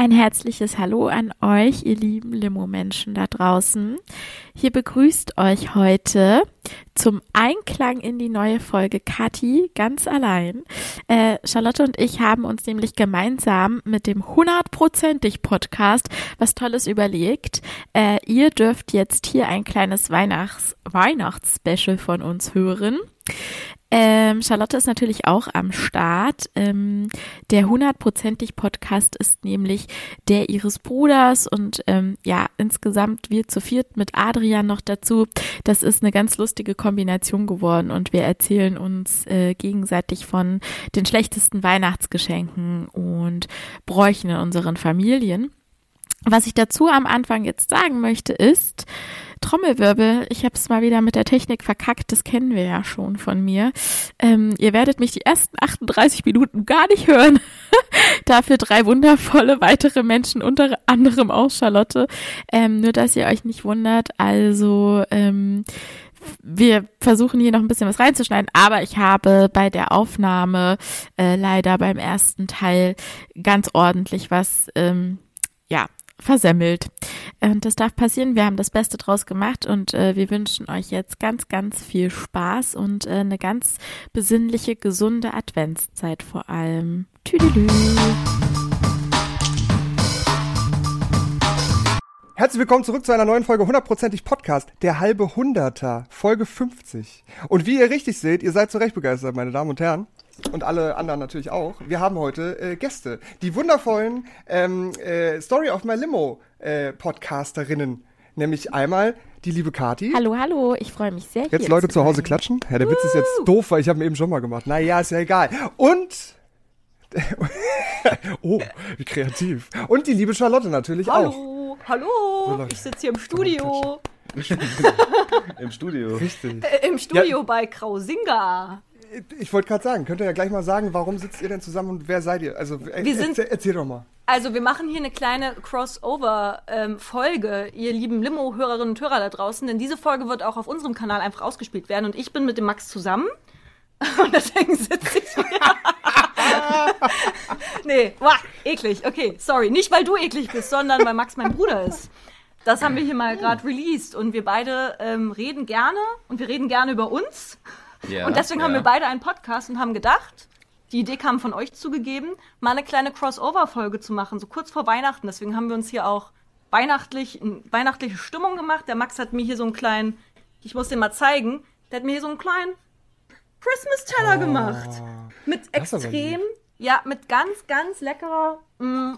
Ein herzliches Hallo an euch, ihr lieben Limo-Menschen da draußen. Hier begrüßt euch heute zum Einklang in die neue Folge Kathi ganz allein. Äh, Charlotte und ich haben uns nämlich gemeinsam mit dem hundertprozentig Podcast was Tolles überlegt. Äh, ihr dürft jetzt hier ein kleines Weihnachts Weihnachtsspecial von uns hören. Ähm, Charlotte ist natürlich auch am Start. Ähm, der hundertprozentig Podcast ist nämlich der ihres Bruders und ähm, ja, insgesamt wir zu viert mit Adrian noch dazu. Das ist eine ganz lustige Kombination geworden und wir erzählen uns äh, gegenseitig von den schlechtesten Weihnachtsgeschenken und Bräuchen in unseren Familien. Was ich dazu am Anfang jetzt sagen möchte ist, Trommelwirbel, ich habe es mal wieder mit der Technik verkackt, das kennen wir ja schon von mir. Ähm, ihr werdet mich die ersten 38 Minuten gar nicht hören. Dafür drei wundervolle weitere Menschen, unter anderem auch Charlotte. Ähm, nur, dass ihr euch nicht wundert. Also, ähm, wir versuchen hier noch ein bisschen was reinzuschneiden, aber ich habe bei der Aufnahme äh, leider beim ersten Teil ganz ordentlich was ähm, ja versemmelt. Und das darf passieren. Wir haben das Beste draus gemacht und äh, wir wünschen euch jetzt ganz, ganz viel Spaß und äh, eine ganz besinnliche, gesunde Adventszeit vor allem. Tüdelü. Herzlich willkommen zurück zu einer neuen Folge hundertprozentig Podcast, der halbe Hunderter, Folge 50. Und wie ihr richtig seht, ihr seid zu Recht begeistert, meine Damen und Herren und alle anderen natürlich auch. Wir haben heute äh, Gäste, die wundervollen ähm, äh, Story of My Limo äh, Podcasterinnen, nämlich einmal die liebe Kati. Hallo, hallo, ich freue mich sehr. Jetzt Leute zu, Hause klatschen. Ja, der Witz ist jetzt doof, weil ich habe ihn eben schon mal gemacht. Naja, ist ja egal. Und oh, wie kreativ. Und die liebe Charlotte natürlich hallo, auch. Hallo, hallo. Ich sitze hier im Studio. Im Studio. Richtig. Äh, Im Studio ja. bei Krausinga ich wollte gerade sagen, könnt ihr ja gleich mal sagen, warum sitzt ihr denn zusammen und wer seid ihr? Also wir sind, erzähl, erzähl doch mal. Also wir machen hier eine kleine Crossover-Folge, ähm, ihr lieben Limo-Hörerinnen und Hörer da draußen, denn diese Folge wird auch auf unserem Kanal einfach ausgespielt werden und ich bin mit dem Max zusammen und deswegen sitze ich hier. nee, wow, eklig, okay, sorry. Nicht, weil du eklig bist, sondern weil Max mein Bruder ist. Das haben wir hier mal gerade released und wir beide ähm, reden gerne und wir reden gerne über uns. Ja, und deswegen ja. haben wir beide einen Podcast und haben gedacht, die Idee kam von euch zugegeben, mal eine kleine Crossover-Folge zu machen, so kurz vor Weihnachten. Deswegen haben wir uns hier auch weihnachtlich, weihnachtliche Stimmung gemacht. Der Max hat mir hier so einen kleinen, ich muss den mal zeigen, der hat mir hier so einen kleinen Christmas-Teller oh, gemacht. Mit extrem, ja, mit ganz, ganz leckerer, mm,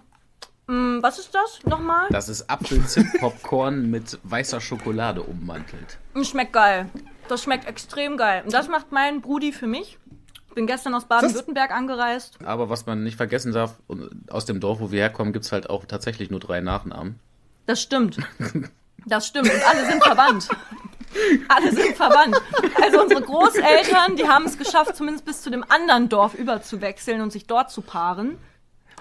mm, was ist das nochmal? Das ist Apfelzimt-Popcorn mit weißer Schokolade ummantelt. Schmeckt geil. Das schmeckt extrem geil. Und das macht mein Brudi für mich. Bin gestern aus Baden-Württemberg angereist. Aber was man nicht vergessen darf, aus dem Dorf, wo wir herkommen, gibt es halt auch tatsächlich nur drei Nachnamen. Das stimmt. Das stimmt. Und alle sind verwandt. Alle sind verwandt. Also unsere Großeltern, die haben es geschafft, zumindest bis zu dem anderen Dorf überzuwechseln und sich dort zu paaren.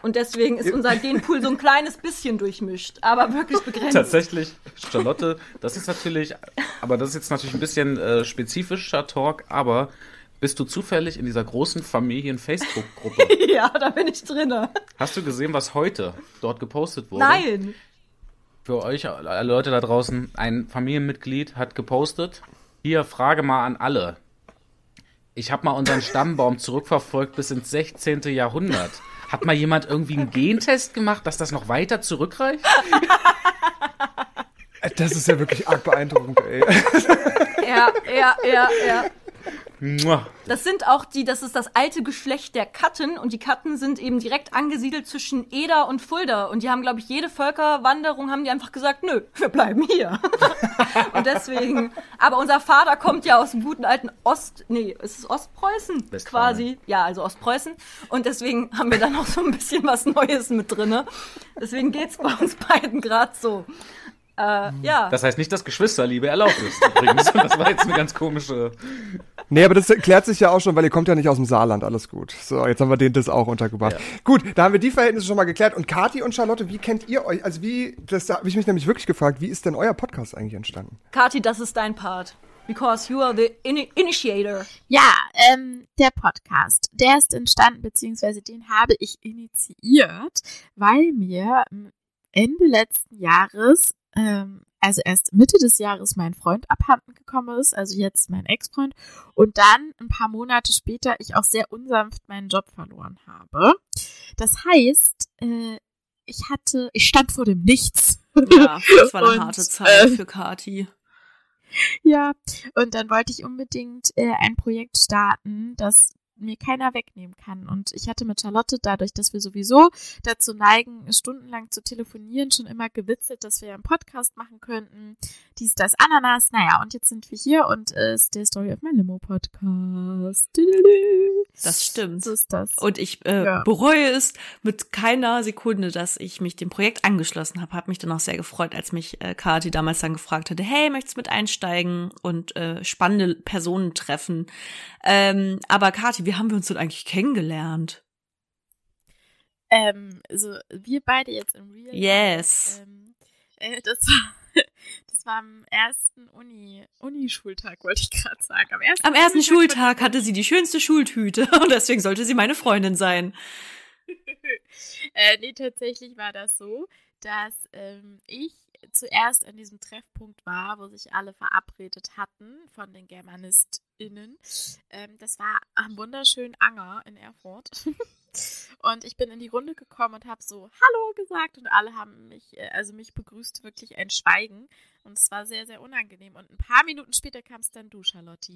Und deswegen ist unser Genpool so ein kleines bisschen durchmischt, aber wirklich begrenzt. Tatsächlich, Charlotte, das ist natürlich, aber das ist jetzt natürlich ein bisschen äh, spezifischer Talk, aber bist du zufällig in dieser großen Familien-Facebook-Gruppe? ja, da bin ich drinne. Hast du gesehen, was heute dort gepostet wurde? Nein. Für euch, alle Leute da draußen, ein Familienmitglied hat gepostet. Hier, Frage mal an alle. Ich habe mal unseren Stammbaum zurückverfolgt bis ins 16. Jahrhundert. Hat mal jemand irgendwie einen Gentest gemacht, dass das noch weiter zurückreicht? Das ist ja wirklich arg beeindruckend, ey. Ja, ja, ja, ja. Das sind auch die, das ist das alte Geschlecht der Katten und die Katten sind eben direkt angesiedelt zwischen Eder und Fulda und die haben, glaube ich, jede Völkerwanderung haben die einfach gesagt, nö, wir bleiben hier. und deswegen, aber unser Vater kommt ja aus dem guten alten Ost, nee, ist es Ostpreußen quasi? Ja, also Ostpreußen und deswegen haben wir dann auch so ein bisschen was Neues mit drinne. Deswegen geht's bei uns beiden gerade so. Äh, ja. Das heißt nicht, dass Geschwisterliebe erlaubt ist übrigens. Das war jetzt eine ganz komische. Nee, aber das klärt sich ja auch schon, weil ihr kommt ja nicht aus dem Saarland, alles gut. So, jetzt haben wir den das auch untergebracht. Ja. Gut, da haben wir die Verhältnisse schon mal geklärt. Und Kati und Charlotte, wie kennt ihr euch? Also wie, das habe ich mich nämlich wirklich gefragt, wie ist denn euer Podcast eigentlich entstanden? Kati, das ist dein Part. because you are the in initiator. Ja, ähm, der Podcast, der ist entstanden, beziehungsweise den habe ich initiiert, weil mir Ende letzten Jahres ähm, also erst Mitte des Jahres mein Freund abhanden gekommen ist, also jetzt mein Ex-Freund, und dann ein paar Monate später ich auch sehr unsanft meinen Job verloren habe. Das heißt, äh, ich hatte, ich stand vor dem Nichts. Ja, das war eine und, harte Zeit äh, für Kati. Ja, und dann wollte ich unbedingt äh, ein Projekt starten, das mir keiner wegnehmen kann. Und ich hatte mit Charlotte, dadurch, dass wir sowieso dazu neigen, stundenlang zu telefonieren, schon immer gewitzelt, dass wir einen Podcast machen könnten. Dies, das, Ananas. Naja, und jetzt sind wir hier und es ist der Story of my Limo Podcast. Das stimmt. So ist das. Und ich äh, ja. bereue es mit keiner Sekunde, dass ich mich dem Projekt angeschlossen habe. Habe mich dann auch sehr gefreut, als mich äh, Kati damals dann gefragt hatte, hey, möchtest du mit einsteigen und äh, spannende Personen treffen? Ähm, aber Kati, wie haben wir uns denn eigentlich kennengelernt? Ähm, also wir beide jetzt im Real. Yes. ähm, äh, das war das war am ersten Uni, Unischultag, wollte ich gerade sagen. Am ersten, am ersten Schultag hatte sie die schönste Schultüte und deswegen sollte sie meine Freundin sein. äh, nee, tatsächlich war das so, dass ähm, ich zuerst an diesem Treffpunkt war, wo sich alle verabredet hatten von den GermanistInnen. Ähm, das war am wunderschönen Anger in Erfurt. und ich bin in die Runde gekommen und habe so Hallo gesagt und alle haben mich, äh, also mich begrüßt wirklich ein Schweigen. Und es war sehr, sehr unangenehm. Und ein paar Minuten später kam es dann du, Charlotte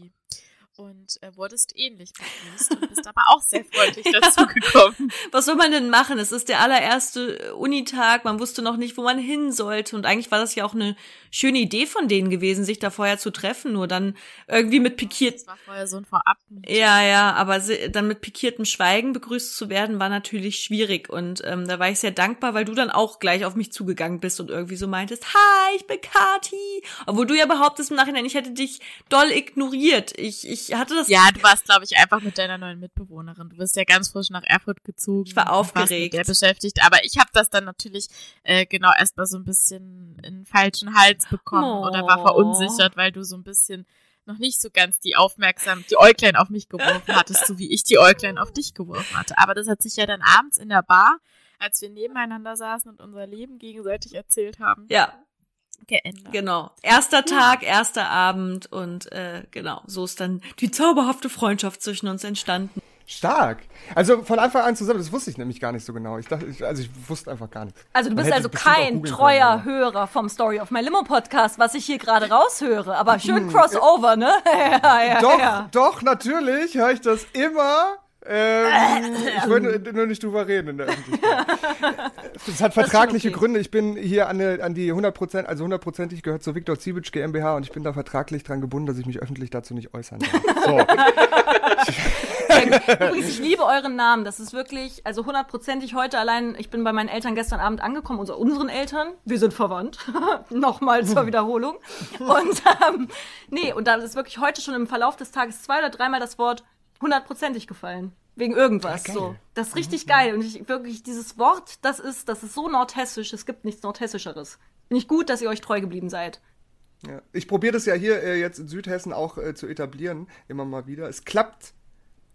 und äh, wurdest ähnlich begrüßt und bist aber auch sehr freundlich dazu gekommen. Was soll man denn machen? Es ist der allererste äh, Unitag, man wusste noch nicht, wo man hin sollte und eigentlich war das ja auch eine schöne Idee von denen gewesen, sich da vorher zu treffen, nur dann irgendwie mit pikiert. Das war vorher so ein Vorab. Ja, ja, aber dann mit pikiertem Schweigen begrüßt zu werden, war natürlich schwierig und ähm, da war ich sehr dankbar, weil du dann auch gleich auf mich zugegangen bist und irgendwie so meintest, hi, ich bin Kati, obwohl du ja behauptest im Nachhinein, ich hätte dich doll ignoriert. Ich, ich hatte das. Ja, du warst, glaube ich, einfach mit deiner neuen Mitbewohnerin. Du bist ja ganz frisch nach Erfurt gezogen. Ich war aufgeregt. Der beschäftigt. Aber ich habe das dann natürlich äh, genau erstmal so ein bisschen in falschen Hals bekommen oh. oder war verunsichert, weil du so ein bisschen noch nicht so ganz die aufmerksam, die Äuglein auf mich geworfen hattest, so wie ich die Äuglein auf dich geworfen hatte. Aber das hat sich ja dann abends in der Bar, als wir nebeneinander saßen und unser Leben gegenseitig erzählt haben. Ja, geändert. Genau. Erster Tag, ja. erster Abend und äh, genau, so ist dann die zauberhafte Freundschaft zwischen uns entstanden. Stark. Also von Anfang an zusammen, das wusste ich nämlich gar nicht so genau. Ich dachte, ich, also ich wusste einfach gar nichts. Also du bist also kein treuer können, Hörer vom Story of My Limo Podcast, was ich hier gerade raushöre. Aber schön hm. Crossover, ne? ja, ja, doch, ja. doch, natürlich höre ich das immer. Ähm, ich wollte nur nicht drüber reden in der Öffentlichkeit. Das hat vertragliche okay. Gründe. Ich bin hier an, eine, an die 100%, also hundertprozentig gehört zur Viktor Ziewitsch GmbH und ich bin da vertraglich dran gebunden, dass ich mich öffentlich dazu nicht äußern darf. So. Übrigens, ich liebe euren Namen. Das ist wirklich, also hundertprozentig heute allein. Ich bin bei meinen Eltern gestern Abend angekommen, also unseren Eltern. Wir sind verwandt. Nochmal zur Wiederholung. Und ähm, nee, und da ist wirklich heute schon im Verlauf des Tages zwei oder dreimal das Wort hundertprozentig gefallen. Wegen irgendwas. Ja, so. Das ist richtig mhm. geil. Und ich wirklich, dieses Wort, das ist, das ist so nordhessisch, es gibt nichts Nordhessischeres. Finde ich gut, dass ihr euch treu geblieben seid. Ja. Ich probiere das ja hier äh, jetzt in Südhessen auch äh, zu etablieren, immer mal wieder. Es klappt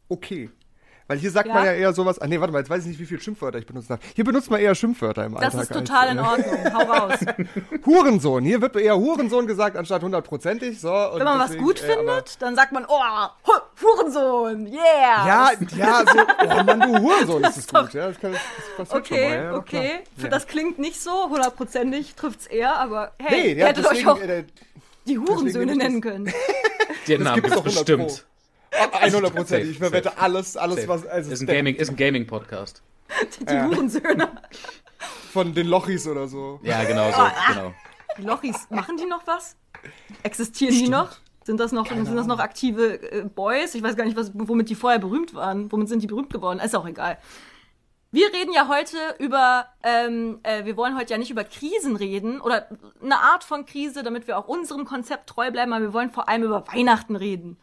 okay. Weil hier sagt ja. man ja eher sowas, ah nee, warte mal, jetzt weiß ich nicht, wie viele Schimpfwörter ich benutzen darf. Hier benutzt man eher Schimpfwörter im das Alltag. Das ist total als, in Ordnung, hau raus. Hurensohn, hier wird eher Hurensohn gesagt, anstatt hundertprozentig. So, Wenn man deswegen, was gut äh, findet, dann sagt man, oh, Hurensohn, yeah. Ja, ja, so, oh Mann, du Hurensohn, ist das gut. Ja, das, kann, das okay, schon mal. Ja, okay, für ja. das klingt nicht so, hundertprozentig trifft's eher, aber hey, nee, ja, hättet deswegen, euch auch äh, die Hurensöhne nennen können. Den Namen gibt's bestimmt. 100 Prozent. Ich verwette alles, alles, was. Also ist, ein Gaming, ist ein Gaming-Podcast. Die, die ja. Hurensöhne. Von den Lochis oder so. Ja, genau so. Oh, genau. Die Lochis, machen die noch was? Existieren Stimmt. die noch? Sind das noch, sind das noch aktive äh, Boys? Ich weiß gar nicht, was, womit die vorher berühmt waren. Womit sind die berühmt geworden? Ist auch egal. Wir reden ja heute über, ähm, äh, wir wollen heute ja nicht über Krisen reden oder eine Art von Krise, damit wir auch unserem Konzept treu bleiben, aber wir wollen vor allem über Weihnachten reden.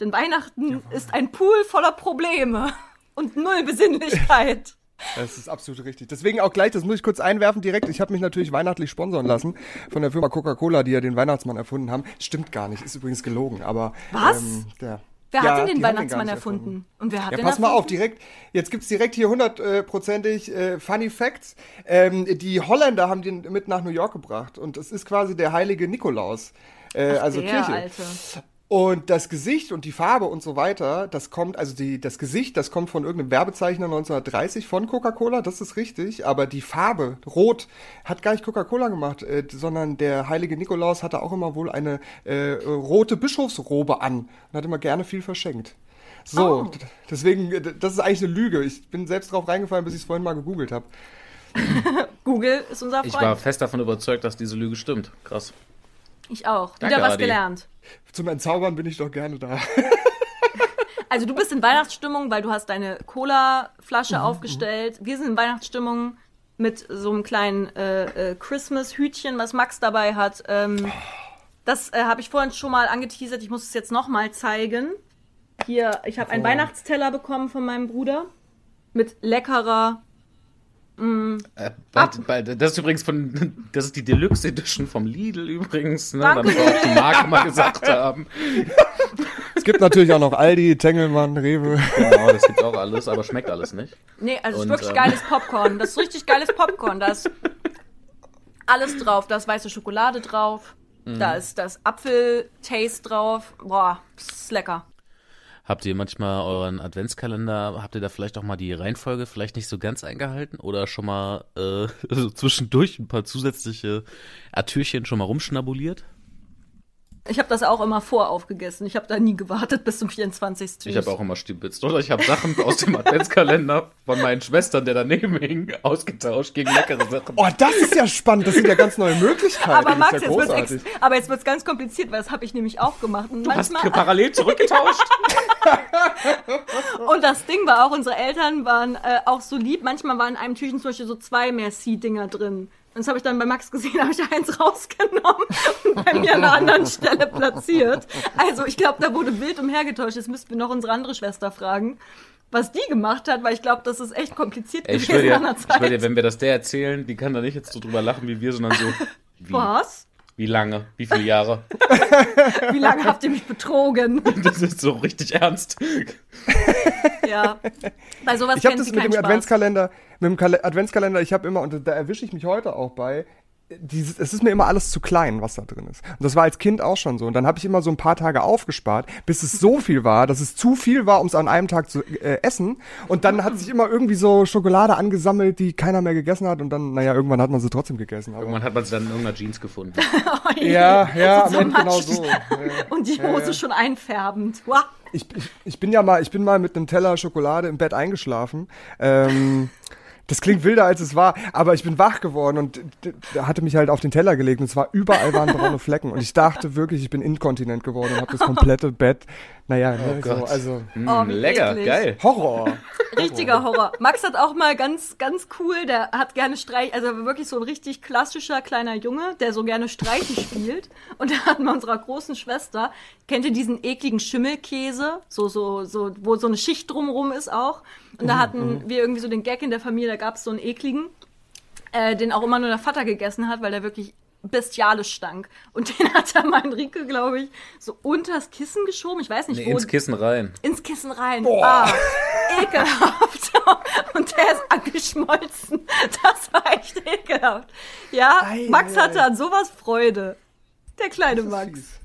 Denn Weihnachten ja. ist ein Pool voller Probleme und null Besinnlichkeit. Das ist absolut richtig. Deswegen auch gleich, das muss ich kurz einwerfen direkt. Ich habe mich natürlich weihnachtlich sponsern lassen von der Firma Coca-Cola, die ja den Weihnachtsmann erfunden haben. Stimmt gar nicht, ist übrigens gelogen, aber Was? Ähm, der, Wer ja, hat denn den Weihnachtsmann den erfunden? erfunden? Und wer hat ja, den pass erfunden? mal auf, direkt, jetzt gibt's direkt hier hundertprozentig äh, Funny Facts. Ähm, die Holländer haben den mit nach New York gebracht und es ist quasi der heilige Nikolaus. Äh, Ach, also der, Kirche. Alte. Und das Gesicht und die Farbe und so weiter, das kommt, also die, das Gesicht, das kommt von irgendeinem Werbezeichner 1930 von Coca-Cola, das ist richtig, aber die Farbe, rot, hat gar nicht Coca-Cola gemacht, äh, sondern der heilige Nikolaus hatte auch immer wohl eine äh, rote Bischofsrobe an und hat immer gerne viel verschenkt. So, oh. deswegen, das ist eigentlich eine Lüge. Ich bin selbst drauf reingefallen, bis ich es vorhin mal gegoogelt habe. Google ist unser Freund. Ich war fest davon überzeugt, dass diese Lüge stimmt. Krass. Ich auch. Danke, Wieder was Adi. gelernt. Zum Entzaubern bin ich doch gerne da. also du bist in Weihnachtsstimmung, weil du hast deine Cola-Flasche mhm, aufgestellt. Wir sind in Weihnachtsstimmung mit so einem kleinen äh, äh, Christmas-Hütchen, was Max dabei hat. Ähm, das äh, habe ich vorhin schon mal angeteasert. Ich muss es jetzt noch mal zeigen. Hier, ich habe einen Weihnachtsteller bekommen von meinem Bruder mit leckerer Mm. Äh, bald, bald, das ist übrigens von, das ist die Deluxe Edition vom Lidl übrigens, ne, Danke. damit wir auch die Marke mal gesagt haben. Es gibt natürlich auch noch Aldi, Tengelmann, Rewe. Genau, das gibt auch alles, aber schmeckt alles nicht. Nee, also es ist wirklich ähm, geiles Popcorn. Das ist richtig geiles Popcorn. Da ist alles drauf. Da ist weiße Schokolade drauf. Mhm. Da ist das Apfel-Taste drauf. Boah, ist lecker. Habt ihr manchmal euren Adventskalender, habt ihr da vielleicht auch mal die Reihenfolge vielleicht nicht so ganz eingehalten oder schon mal äh, so zwischendurch ein paar zusätzliche Artürchen schon mal rumschnabuliert? Ich habe das auch immer voraufgegessen. Ich habe da nie gewartet bis zum 24. Ich habe auch immer stibitzt. Oder ich habe Sachen aus dem Adventskalender von meinen Schwestern, der daneben hing, ausgetauscht gegen leckere Sachen. Oh, das ist ja spannend. Das sind ja ganz neue Möglichkeiten. Aber Max, ja jetzt wird's aber jetzt wird's ganz kompliziert, weil das habe ich nämlich auch gemacht. Und du manchmal hast parallel zurückgetauscht. und das Ding war auch, unsere Eltern waren äh, auch so lieb. Manchmal waren in einem Türchen zum Beispiel so zwei Merci-Dinger drin. Das habe ich dann bei Max gesehen, habe ich eins rausgenommen und bei mir an einer anderen Stelle platziert. Also ich glaube, da wurde wild umhergetauscht. Jetzt müssten wir noch unsere andere Schwester fragen, was die gemacht hat, weil ich glaube, das ist echt kompliziert Ey, ich gewesen dir, an der Zeit. Ich dir, wenn wir das der erzählen, die kann da nicht jetzt so drüber lachen wie wir, sondern so. Wie? Was? Wie lange? Wie viele Jahre? Wie lange habt ihr mich betrogen? Das ist so richtig ernst. ja. Bei sowas ich habe das mit dem Spaß. Adventskalender, mit dem Kal Adventskalender, ich habe immer, und da erwische ich mich heute auch bei, dieses, es ist mir immer alles zu klein, was da drin ist. Und das war als Kind auch schon so. Und dann habe ich immer so ein paar Tage aufgespart, bis es so viel war, dass es zu viel war, um es an einem Tag zu äh, essen. Und dann hat sich immer irgendwie so Schokolade angesammelt, die keiner mehr gegessen hat. Und dann, naja, irgendwann hat man sie trotzdem gegessen. irgendwann hat man sie dann in irgendeiner Jeans gefunden. oh, ja, ja, am Ende genau so. Und die Hose ja, ja. schon einfärbend. Wow. Ich, ich, ich bin ja mal, ich bin mal mit einem Teller Schokolade im Bett eingeschlafen. Ähm, das klingt wilder, als es war, aber ich bin wach geworden und hatte mich halt auf den Teller gelegt und es war überall waren braune Flecken und ich dachte wirklich, ich bin inkontinent geworden und habe das komplette Bett, naja, oh ne, so, also mm, oh, lecker, eklig. geil. Horror. Richtiger Horror. Max hat auch mal ganz, ganz cool, der hat gerne Streich, also wirklich so ein richtig klassischer kleiner Junge, der so gerne Streichen spielt und da hatten wir unserer großen Schwester, kennt ihr diesen ekligen Schimmelkäse, so, so, so, wo so eine Schicht drumrum ist auch und da mhm, hatten mhm. wir irgendwie so den Gag in der Familie, da gab es so einen ekligen, äh, den auch immer nur der Vater gegessen hat, weil der wirklich bestialisch stank. Und den hat er mein Rieke, glaube ich, so unters Kissen geschoben. Ich weiß nicht, nee, wo. Ins Kissen rein. Ins Kissen rein. Boah. Ah, ekelhaft. Und der ist angeschmolzen. Das war echt ekelhaft. Ja, Ei, Max hatte an sowas Freude. Der kleine Max. Fies.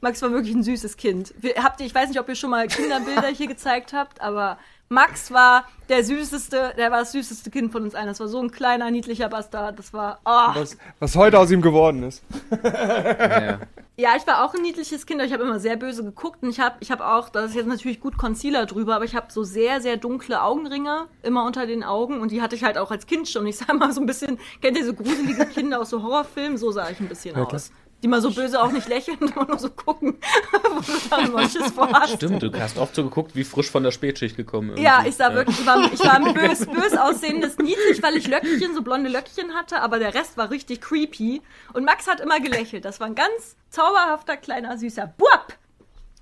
Max war wirklich ein süßes Kind. Habt ihr, ich weiß nicht, ob ihr schon mal Kinderbilder hier gezeigt habt, aber Max war der süßeste, der war das süßeste Kind von uns allen. Das war so ein kleiner, niedlicher Bastard. Das war, oh. was, was heute aus ihm geworden ist. ja. ja, ich war auch ein niedliches Kind, aber ich habe immer sehr böse geguckt und ich habe ich hab auch, das ist jetzt natürlich gut Concealer drüber, aber ich habe so sehr, sehr dunkle Augenringe immer unter den Augen und die hatte ich halt auch als Kind schon. Ich sag mal so ein bisschen, kennt ihr so gruselige Kinder aus so Horrorfilmen? So sah ich ein bisschen ja, aus die mal so böse auch nicht lächeln, immer nur so gucken, wo du dann immer Schiss vor hast. Stimmt, du hast oft so geguckt, wie frisch von der Spätschicht gekommen. Irgendwie. Ja, ich sah wirklich, ich war, ich war ein bös, bös aussehendes Niedlich, weil ich Löckchen, so blonde Löckchen hatte, aber der Rest war richtig creepy. Und Max hat immer gelächelt. Das war ein ganz zauberhafter, kleiner, süßer Buab.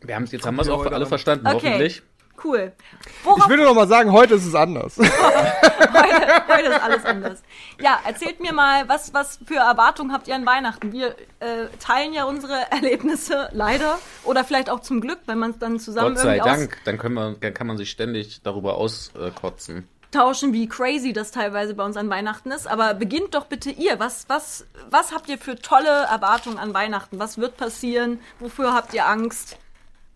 Wir haben jetzt haben wir es auch für alle verstanden, okay. hoffentlich. Cool. Worauf ich würde noch mal sagen, heute ist es anders. heute, heute, ist alles anders. Ja, erzählt mir mal, was, was für Erwartungen habt ihr an Weihnachten? Wir äh, teilen ja unsere Erlebnisse leider oder vielleicht auch zum Glück, wenn man es dann zusammen Gott sei Dank, dann, können wir, dann kann man sich ständig darüber auskotzen. Tauschen, wie crazy das teilweise bei uns an Weihnachten ist. Aber beginnt doch bitte ihr. Was, was, was habt ihr für tolle Erwartungen an Weihnachten? Was wird passieren? Wofür habt ihr Angst?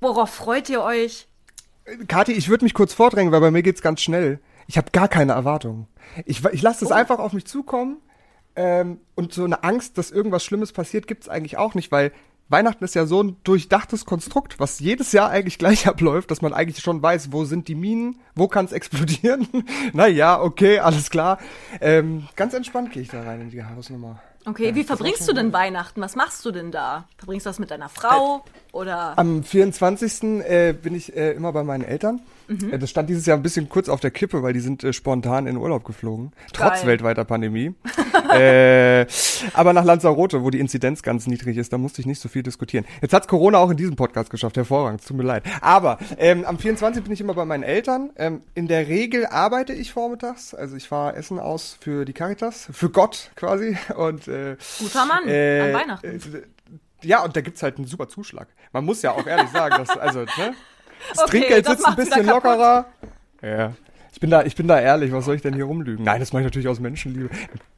Worauf freut ihr euch? Kathi, ich würde mich kurz vordrängen, weil bei mir geht's ganz schnell. Ich habe gar keine Erwartungen. Ich, ich lasse es oh. einfach auf mich zukommen. Ähm, und so eine Angst, dass irgendwas Schlimmes passiert, gibt's eigentlich auch nicht, weil Weihnachten ist ja so ein durchdachtes Konstrukt, was jedes Jahr eigentlich gleich abläuft, dass man eigentlich schon weiß, wo sind die Minen, wo kann es explodieren. naja, okay, alles klar. Ähm, ganz entspannt gehe ich da rein in die Hausnummer. Okay, ja, wie verbringst du denn Weihnachten? Was machst du denn da? Verbringst du das mit deiner Frau äh, oder? Am 24. Äh, bin ich äh, immer bei meinen Eltern. Mhm. Äh, das stand dieses Jahr ein bisschen kurz auf der Kippe, weil die sind äh, spontan in Urlaub geflogen, trotz Geil. weltweiter Pandemie. äh, aber nach Lanzarote, wo die Inzidenz ganz niedrig ist, da musste ich nicht so viel diskutieren. Jetzt hat's Corona auch in diesem Podcast geschafft, hervorragend, tut mir leid. Aber ähm, am 24. bin ich immer bei meinen Eltern. Ähm, in der Regel arbeite ich vormittags, also ich fahre Essen aus für die Caritas, für Gott quasi. Und äh, guter Mann äh, an Weihnachten. Äh, ja, und da gibt's halt einen super Zuschlag. Man muss ja auch ehrlich sagen, dass, also, ne? Das okay, Trinkgeld sitzt ein bisschen lockerer. Ja. Ich bin da, ich bin da ehrlich, was soll ich denn hier rumlügen? Nein, das mache ich natürlich aus Menschenliebe.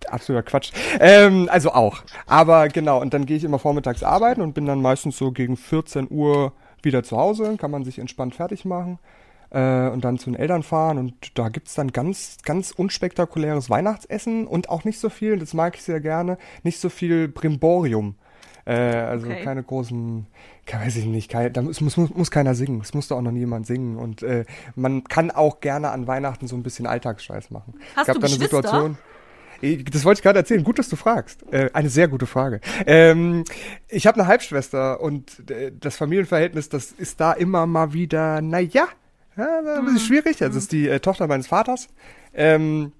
Absoluter Quatsch. Ähm, also auch. Aber genau, und dann gehe ich immer vormittags arbeiten und bin dann meistens so gegen 14 Uhr wieder zu Hause, kann man sich entspannt fertig machen äh, und dann zu den Eltern fahren und da gibt's dann ganz, ganz unspektakuläres Weihnachtsessen und auch nicht so viel, das mag ich sehr gerne, nicht so viel Brimborium. Äh, also okay. keine großen, weiß ich nicht, kein, da muss, muss, muss keiner singen. Es musste auch noch niemand singen. Und äh, man kann auch gerne an Weihnachten so ein bisschen Alltagsscheiß machen. Hast gab du da eine Situation. Das wollte ich gerade erzählen. Gut, dass du fragst. Äh, eine sehr gute Frage. Ähm, ich habe eine Halbschwester und äh, das Familienverhältnis, das ist da immer mal wieder, naja, ja, ein bisschen mhm. schwierig. Also ist die äh, Tochter meines Vaters. Ähm,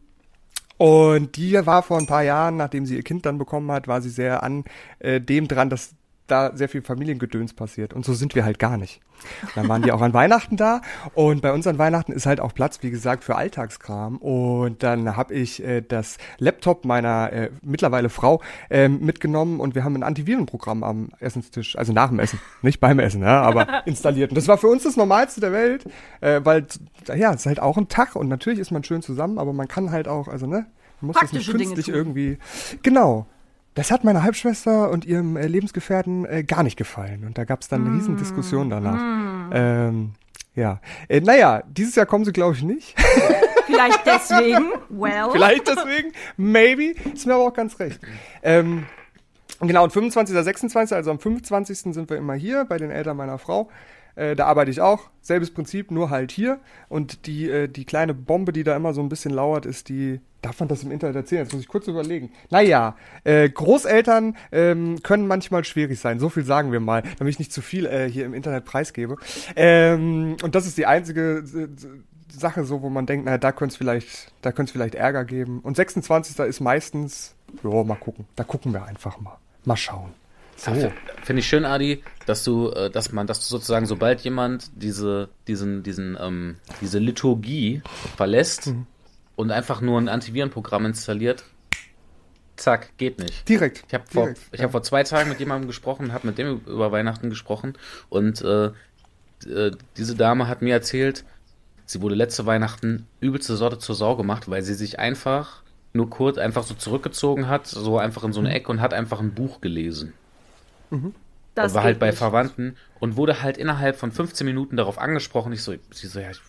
und die war vor ein paar Jahren, nachdem sie ihr Kind dann bekommen hat, war sie sehr an äh, dem dran, dass da sehr viel Familiengedöns passiert. Und so sind wir halt gar nicht. Und dann waren die auch an Weihnachten da. Und bei uns an Weihnachten ist halt auch Platz, wie gesagt, für Alltagskram. Und dann habe ich äh, das Laptop meiner äh, mittlerweile Frau äh, mitgenommen und wir haben ein Antivirenprogramm am Essenstisch, also nach dem Essen, nicht beim Essen, ja, aber installiert. Und das war für uns das Normalste der Welt, äh, weil, ja, es ist halt auch ein Tag und natürlich ist man schön zusammen, aber man kann halt auch, also ne, man muss Praktische das nicht künstlich irgendwie. Genau. Das hat meiner Halbschwester und ihrem äh, Lebensgefährten äh, gar nicht gefallen. Und da gab es dann eine mm. riesen Diskussion danach. Mm. Ähm, ja. Äh, naja, dieses Jahr kommen sie, glaube ich, nicht. Vielleicht deswegen. Well. Vielleicht deswegen. Maybe. Ist mir aber auch ganz recht. Ähm, genau, und 25. 26. Also am 25. sind wir immer hier bei den Eltern meiner Frau. Äh, da arbeite ich auch. Selbes Prinzip, nur halt hier. Und die, äh, die kleine Bombe, die da immer so ein bisschen lauert, ist die. Darf man das im Internet erzählen? Jetzt muss ich kurz überlegen. Naja, äh, Großeltern ähm, können manchmal schwierig sein. So viel sagen wir mal, damit ich nicht zu viel äh, hier im Internet preisgebe. Ähm, und das ist die einzige äh, Sache, so wo man denkt, naja, da könnte es vielleicht, da könnte es vielleicht Ärger geben. Und 26. ist meistens, jo, mal gucken. Da gucken wir einfach mal. Mal schauen. So. Finde ich schön, Adi, dass du, äh, dass man, dass du sozusagen, sobald jemand diese, diesen, diesen, ähm, diese Liturgie verlässt mhm. Und einfach nur ein Antivirenprogramm installiert, zack, geht nicht. Direkt. Ich habe vor, ich ja. vor zwei Tagen mit jemandem gesprochen, habe mit dem über Weihnachten gesprochen und äh, äh, diese Dame hat mir erzählt, sie wurde letzte Weihnachten übelste Sorte zur Sau gemacht, weil sie sich einfach nur kurz einfach so zurückgezogen hat, so einfach in so eine mhm. Ecke und hat einfach ein Buch gelesen. Mhm. Das war halt bei nicht. Verwandten und wurde halt innerhalb von 15 Minuten darauf angesprochen. Ich so, sie so, ja, ich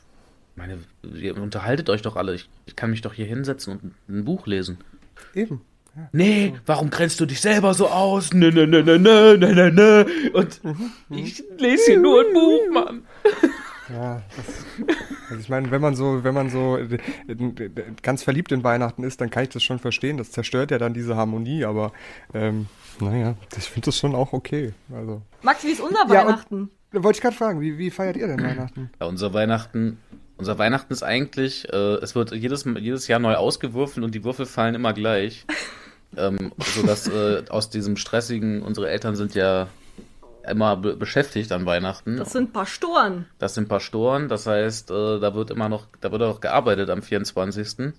meine, ihr unterhaltet euch doch alle. Ich, ich kann mich doch hier hinsetzen und ein Buch lesen. Eben. Ja. Nee, warum grenzt du dich selber so aus? Nö, nö, nö, nö, nö, nö, nö. Und mhm. ich lese hier nur ein Buch, Mann. Ja, das, also ich meine, wenn man so, wenn man so ganz verliebt in Weihnachten ist, dann kann ich das schon verstehen. Das zerstört ja dann diese Harmonie, aber ähm, naja, ich finde das schon auch okay. Also. Max, wie ist unser Weihnachten? Ja, wollte ich gerade fragen, wie, wie feiert ihr denn Weihnachten? Ja, unser Weihnachten, unser Weihnachten ist eigentlich, äh, es wird jedes, jedes Jahr neu ausgewürfelt und die Würfel fallen immer gleich. ähm, sodass äh, aus diesem stressigen, unsere Eltern sind ja immer be beschäftigt an Weihnachten. Das sind Pastoren. Das sind Pastoren, das heißt, äh, da wird immer noch, da wird auch gearbeitet am 24.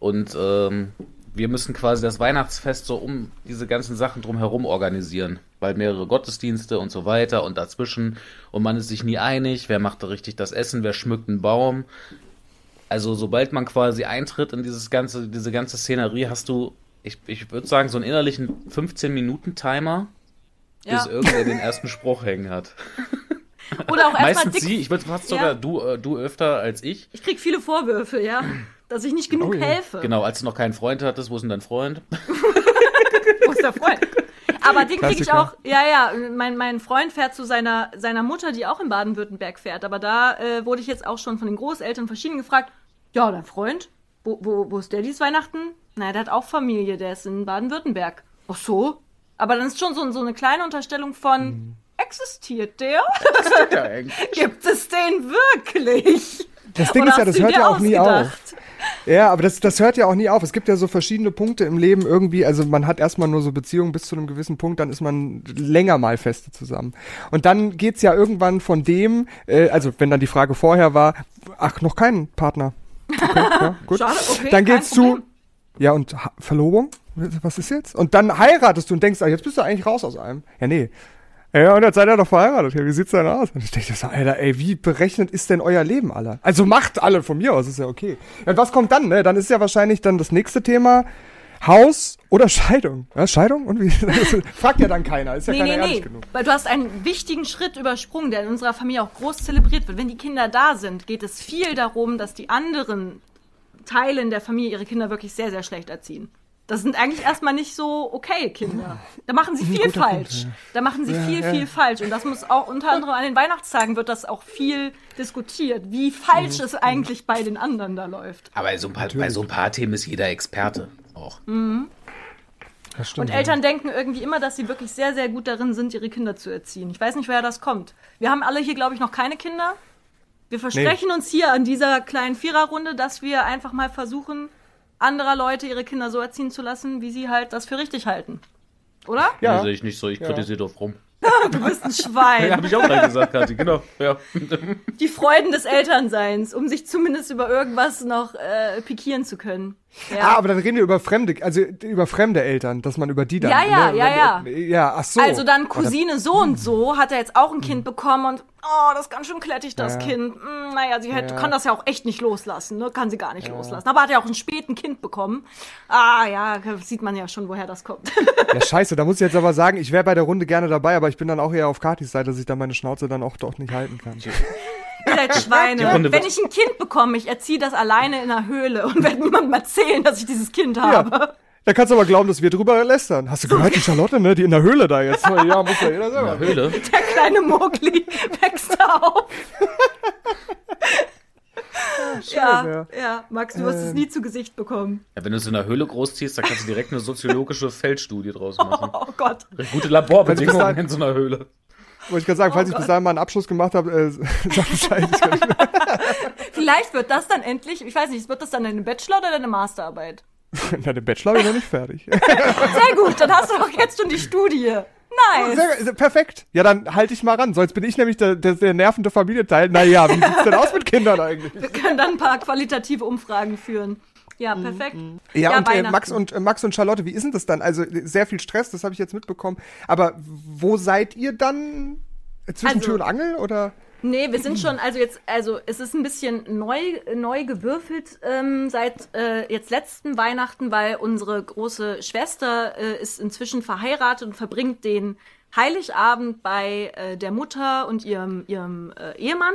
Und ähm, wir müssen quasi das Weihnachtsfest so um diese ganzen Sachen drumherum organisieren, weil mehrere Gottesdienste und so weiter und dazwischen und man ist sich nie einig, wer macht da richtig das Essen, wer schmückt einen Baum. Also sobald man quasi eintritt in dieses ganze, diese ganze Szenerie, hast du, ich, ich würde sagen, so einen innerlichen 15-Minuten-Timer, ja. bis irgendwer den ersten Spruch hängen hat. Oder auch Meistens dick, sie, ich würde fast ja. sogar du, äh, du öfter als ich. Ich krieg viele Vorwürfe, ja dass ich nicht genug oh, helfe. Genau, als du noch keinen Freund hattest, wo ist denn dein Freund? wo ist der Freund? Aber den kriege ich auch, ja, ja, mein, mein Freund fährt zu seiner, seiner Mutter, die auch in Baden-Württemberg fährt. Aber da äh, wurde ich jetzt auch schon von den Großeltern verschieden gefragt, ja, dein Freund, wo, wo, wo ist der dieses Weihnachten? Naja, der hat auch Familie, der ist in Baden-Württemberg. Ach so? Aber dann ist schon so, so eine kleine Unterstellung von, mhm. existiert der? Gibt es den wirklich? Das Ding Oder ist ja, das hört ja auch nie auf. Ja, aber das, das hört ja auch nie auf. Es gibt ja so verschiedene Punkte im Leben irgendwie. Also man hat erstmal nur so Beziehungen bis zu einem gewissen Punkt, dann ist man länger mal feste zusammen. Und dann geht's ja irgendwann von dem, äh, also wenn dann die Frage vorher war, ach, noch keinen Partner. Okay, ja, gut. Schade, okay, dann geht's zu, ja, und ha Verlobung? Was ist jetzt? Und dann heiratest du und denkst, ah, jetzt bist du eigentlich raus aus allem. Ja, nee. Ja, und jetzt seid ihr doch verheiratet. Ja, wie sieht's denn aus? Und ich denke so, Alter, ey, wie berechnet ist denn euer Leben, alle? Also macht alle von mir aus, ist ja okay. und was kommt dann, ne? Dann ist ja wahrscheinlich dann das nächste Thema Haus oder Scheidung. Ja, Scheidung? Und wie? fragt ja dann keiner, ist ja nee, keiner nee, ehrlich nee. genug. Weil du hast einen wichtigen Schritt übersprungen, der in unserer Familie auch groß zelebriert wird. Wenn die Kinder da sind, geht es viel darum, dass die anderen Teile in der Familie ihre Kinder wirklich sehr, sehr schlecht erziehen. Das sind eigentlich erstmal nicht so okay Kinder. Da machen sie viel falsch. Punkt, ja. Da machen sie ja, viel, ja. viel falsch. Und das muss auch unter anderem an den Weihnachtstagen wird das auch viel diskutiert, wie falsch mhm. es eigentlich bei den anderen da läuft. Aber so paar, bei so ein paar Themen ist jeder Experte auch. Mhm. Stimmt, und Eltern denken irgendwie immer, dass sie wirklich sehr, sehr gut darin sind, ihre Kinder zu erziehen. Ich weiß nicht, woher das kommt. Wir haben alle hier, glaube ich, noch keine Kinder. Wir versprechen nee. uns hier an dieser kleinen Viererrunde, dass wir einfach mal versuchen, anderer Leute ihre Kinder so erziehen zu lassen, wie sie halt das für richtig halten. Oder? Ja. Nee, sehe ich nicht so. Ich ja. kritisiere doch rum. du bist ein Schwein. ja, habe ich auch gerade gesagt, Kathi, genau. Ja. Die Freuden des Elternseins, um sich zumindest über irgendwas noch äh, pikieren zu können. Ja. Ah, aber dann reden wir über fremde, also über fremde Eltern, dass man über die dann. Ja, ja, ne, ja, ja. Ja, ach so. Also dann Cousine so und so hat er jetzt auch ein Kind bekommen und oh, das ist ganz schön klettig, das ja. Kind. Hm, naja, sie hätte, ja. kann das ja auch echt nicht loslassen, ne? Kann sie gar nicht ja. loslassen. Aber hat er auch ein späten Kind bekommen. Ah, ja, sieht man ja schon, woher das kommt. Ja, scheiße, da muss ich jetzt aber sagen, ich wäre bei der Runde gerne dabei, aber ich bin dann auch eher auf Katis Seite, dass ich da meine Schnauze dann auch doch nicht halten kann. Seid Schweine. Wenn ich ein Kind bekomme, ich erziehe das alleine in einer Höhle und werde niemandem erzählen, dass ich dieses Kind habe. Ja. Da kannst du aber glauben, dass wir drüber lästern. Hast du gehört, die Charlotte, ne? Die in der Höhle da jetzt. Ja, muss ja jeder selber. In der Höhle? Der kleine Mogli wächst da auf. Ja, ja, ja, Max, du wirst ähm. es nie zu Gesicht bekommen. Ja, wenn du es in der Höhle großziehst, dann kannst du direkt eine soziologische Feldstudie draus machen. Oh, oh Gott. Gute Laborbedingungen in so einer Höhle. Wollte ich gerade sagen, falls oh ich bis dahin mal einen Abschluss gemacht habe, äh, sag Bescheid. Vielleicht wird das dann endlich, ich weiß nicht, wird das dann deine Bachelor- oder deine Masterarbeit? Na, den Bachelor bin ich noch nicht fertig. Sehr gut, dann hast du doch jetzt schon die Studie. Nice. Sehr, perfekt. Ja, dann halte ich mal ran. Sonst bin ich nämlich der, der, der nervende Familienteil. Naja, wie sieht's denn aus mit Kindern eigentlich? Wir können dann ein paar qualitative Umfragen führen. Ja, mhm, perfekt. Mhm. Ja, ja, und äh, Max und äh, Max und Charlotte, wie ist denn das dann? Also sehr viel Stress, das habe ich jetzt mitbekommen. Aber wo seid ihr dann? Zwischen also, Tür und Angel oder? Nee, wir sind schon, also jetzt, also es ist ein bisschen neu, neu gewürfelt ähm, seit äh, jetzt letzten Weihnachten, weil unsere große Schwester äh, ist inzwischen verheiratet und verbringt den Heiligabend bei äh, der Mutter und ihrem, ihrem äh, Ehemann.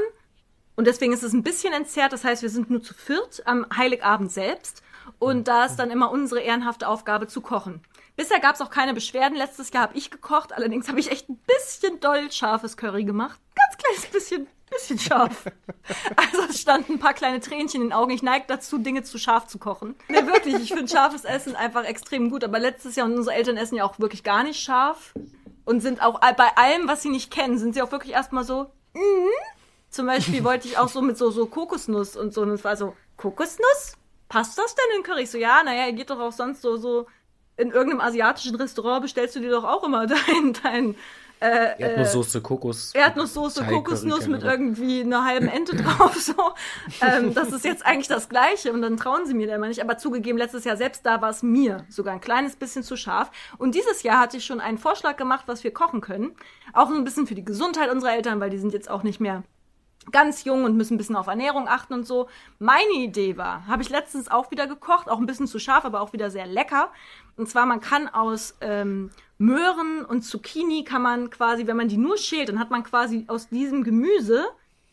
Und deswegen ist es ein bisschen entzerrt. Das heißt, wir sind nur zu viert am Heiligabend selbst. Und da ist dann immer unsere ehrenhafte Aufgabe zu kochen. Bisher gab es auch keine Beschwerden. Letztes Jahr habe ich gekocht. Allerdings habe ich echt ein bisschen doll scharfes Curry gemacht. Ganz kleines bisschen, bisschen scharf. Also es standen ein paar kleine Tränchen in den Augen. Ich neige dazu, Dinge zu scharf zu kochen. Nee, wirklich. Ich finde scharfes Essen einfach extrem gut. Aber letztes Jahr und unsere Eltern essen ja auch wirklich gar nicht scharf. Und sind auch bei allem, was sie nicht kennen, sind sie auch wirklich erstmal so, mm. Zum Beispiel wollte ich auch so mit so, so Kokosnuss und so. Und es war so, Kokosnuss? Passt das denn in Curry? So, ja, naja, geht doch auch sonst so, so in irgendeinem asiatischen Restaurant bestellst du dir doch auch immer dein, dein Äh, Erdnusssoße, Kokos. Erdnusssoße, Kokosnuss mit irgendwie einer halben Ente drauf. So. ähm, das ist jetzt eigentlich das Gleiche und dann trauen sie mir da immer nicht. Aber zugegeben, letztes Jahr selbst da war es mir sogar ein kleines bisschen zu scharf. Und dieses Jahr hatte ich schon einen Vorschlag gemacht, was wir kochen können. Auch ein bisschen für die Gesundheit unserer Eltern, weil die sind jetzt auch nicht mehr ganz jung und müssen ein bisschen auf Ernährung achten und so. Meine Idee war, habe ich letztens auch wieder gekocht, auch ein bisschen zu scharf, aber auch wieder sehr lecker. Und zwar, man kann aus ähm, Möhren und Zucchini kann man quasi, wenn man die nur schält, dann hat man quasi aus diesem Gemüse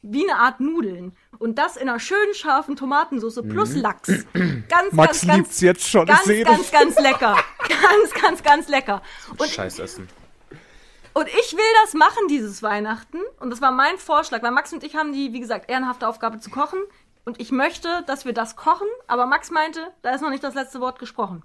wie eine Art Nudeln. Und das in einer schönen scharfen Tomatensauce plus mhm. Lachs. Ganz, Max ganz, ganz, jetzt schon. Ganz, ganz, ganz, ganz lecker. ganz, ganz, ganz lecker. Und Scheißessen. Und ich will das machen dieses Weihnachten. Und das war mein Vorschlag, weil Max und ich haben die, wie gesagt, ehrenhafte Aufgabe zu kochen. Und ich möchte, dass wir das kochen. Aber Max meinte, da ist noch nicht das letzte Wort gesprochen.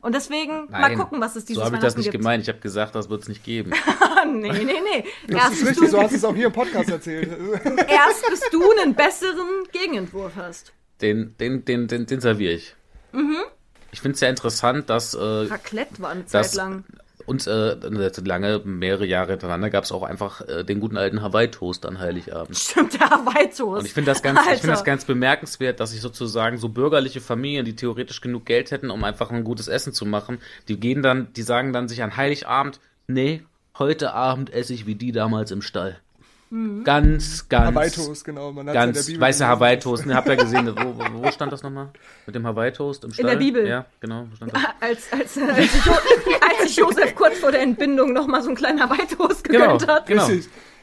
Und deswegen Nein, mal gucken, was es dieses So habe ich das nicht gibt. gemeint. Ich habe gesagt, das wird es nicht geben. nee, nee, nee. Das Erst ist richtig, so hast du es auch hier im Podcast erzählt. Erst bis du einen besseren Gegenentwurf hast. Den, den, den, den, den serviere ich. Mhm. Ich finde es sehr interessant, dass. Äh, Raclette war eine Zeit lang. Und äh, lange, mehrere Jahre hintereinander gab es auch einfach äh, den guten alten Hawaii-Toast an Heiligabend. Stimmt, der Hawaii-Toast. Und ich finde das, ganz, ich find das ganz bemerkenswert, dass sich sozusagen so bürgerliche Familien, die theoretisch genug Geld hätten, um einfach ein gutes Essen zu machen, die gehen dann, die sagen dann sich an Heiligabend, nee, heute Abend esse ich wie die damals im Stall. Mhm. Ganz, ganz. Hawaii-Toast, genau. Man ganz ja weißer Hawaii-Toast. Ne, habt ihr gesehen, wo, wo stand das nochmal? Mit dem Hawaii-Toast im Stall? In der Bibel. Ja, genau. Wo stand das? Als, als, als, als sich Josef kurz vor der Entbindung nochmal so einen kleinen Hawaii-Toast gegönnt genau, hat. Genau.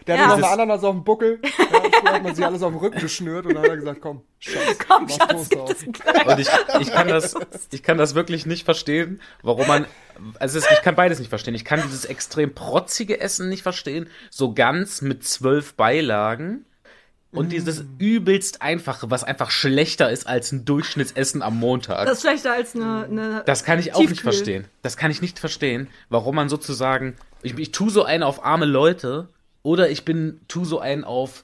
Der ja. hat noch eine Ananas auf dem Buckel. Ja, hat man sich alles auf dem Rücken geschnürt und dann hat er gesagt, komm, Schatz, komm, Schatz, Und ich, ich, kann das, ich kann das wirklich nicht verstehen, warum man, also ich kann beides nicht verstehen. Ich kann dieses extrem protzige Essen nicht verstehen, so ganz mit zwölf Beilagen. Und mm. dieses übelst einfache, was einfach schlechter ist als ein Durchschnittsessen am Montag. Das ist schlechter als eine. eine das kann ich auch Tiefkühl. nicht verstehen. Das kann ich nicht verstehen, warum man sozusagen. Ich, ich tue so einen auf arme Leute oder ich bin, tu so einen auf.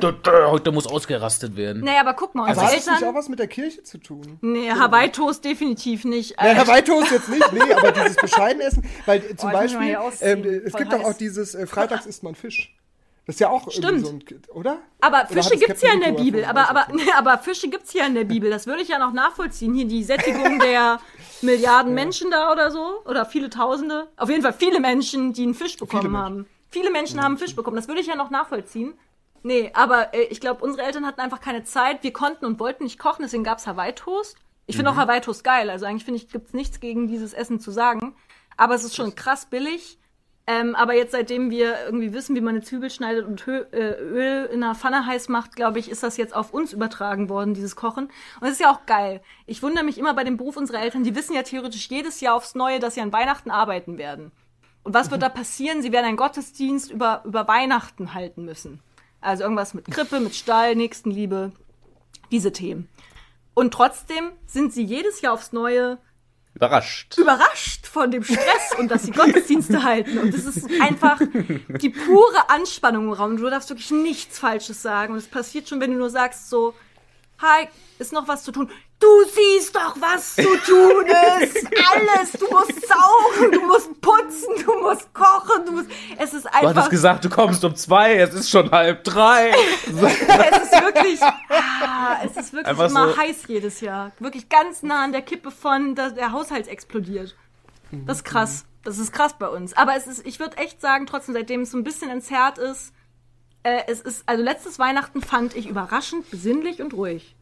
Heute muss ausgerastet werden. Naja, aber guck mal, unsere also Eltern... Hat das nicht auch was mit der Kirche zu tun? Nee, Hawaii-Toast definitiv nicht. Nee, Hawaii-Toast jetzt nicht, nee, aber dieses bescheiden Essen, weil zum oh, Beispiel, ähm, es gibt doch auch dieses, äh, freitags isst man Fisch. Das ist ja auch Stimmt. so ein, oder? Aber Fische gibt es ja in der Bibel. Aber, aber, nee, aber Fische gibt's ja in der Bibel. Das würde ich ja noch nachvollziehen. Hier die Sättigung der Milliarden ja. Menschen da oder so. Oder viele Tausende. Auf jeden Fall viele Menschen, die einen Fisch bekommen haben. Viele Menschen haben Fisch bekommen. Das würde ich ja noch nachvollziehen. Nee, aber äh, ich glaube, unsere Eltern hatten einfach keine Zeit. Wir konnten und wollten nicht kochen, deswegen gab's Hawaii-Toast. Ich finde mhm. auch Hawaii-Toast geil. Also eigentlich finde ich, gibt's nichts gegen dieses Essen zu sagen. Aber es ist schon krass billig. Ähm, aber jetzt, seitdem wir irgendwie wissen, wie man eine Zwiebel schneidet und Hö äh, Öl in einer Pfanne heiß macht, glaube ich, ist das jetzt auf uns übertragen worden, dieses Kochen. Und es ist ja auch geil. Ich wundere mich immer bei dem Beruf unserer Eltern, die wissen ja theoretisch jedes Jahr aufs Neue, dass sie an Weihnachten arbeiten werden. Und was wird da passieren? Sie werden einen Gottesdienst über, über Weihnachten halten müssen. Also irgendwas mit Krippe, mit Stall, Nächstenliebe, diese Themen. Und trotzdem sind sie jedes Jahr aufs Neue überrascht. Überrascht von dem Stress und dass sie Gottesdienste halten. Und es ist einfach die pure Anspannung im Raum. Du darfst wirklich nichts Falsches sagen. Und es passiert schon, wenn du nur sagst so, hi, ist noch was zu tun? Du siehst doch, was zu tun ist. Alles. Du musst saugen, du musst putzen, du musst kochen, du musst. Es ist einfach. Du hattest gesagt, du kommst um zwei, es ist schon halb drei. es ist wirklich. Ah, es ist wirklich einfach immer so. heiß jedes Jahr. Wirklich ganz nah an der Kippe von, dass der Haushalt explodiert. Das ist krass. Das ist krass bei uns. Aber es ist, ich würde echt sagen, trotzdem, seitdem es so ein bisschen entzerrt ist, äh, es ist, also letztes Weihnachten fand ich überraschend besinnlich und ruhig.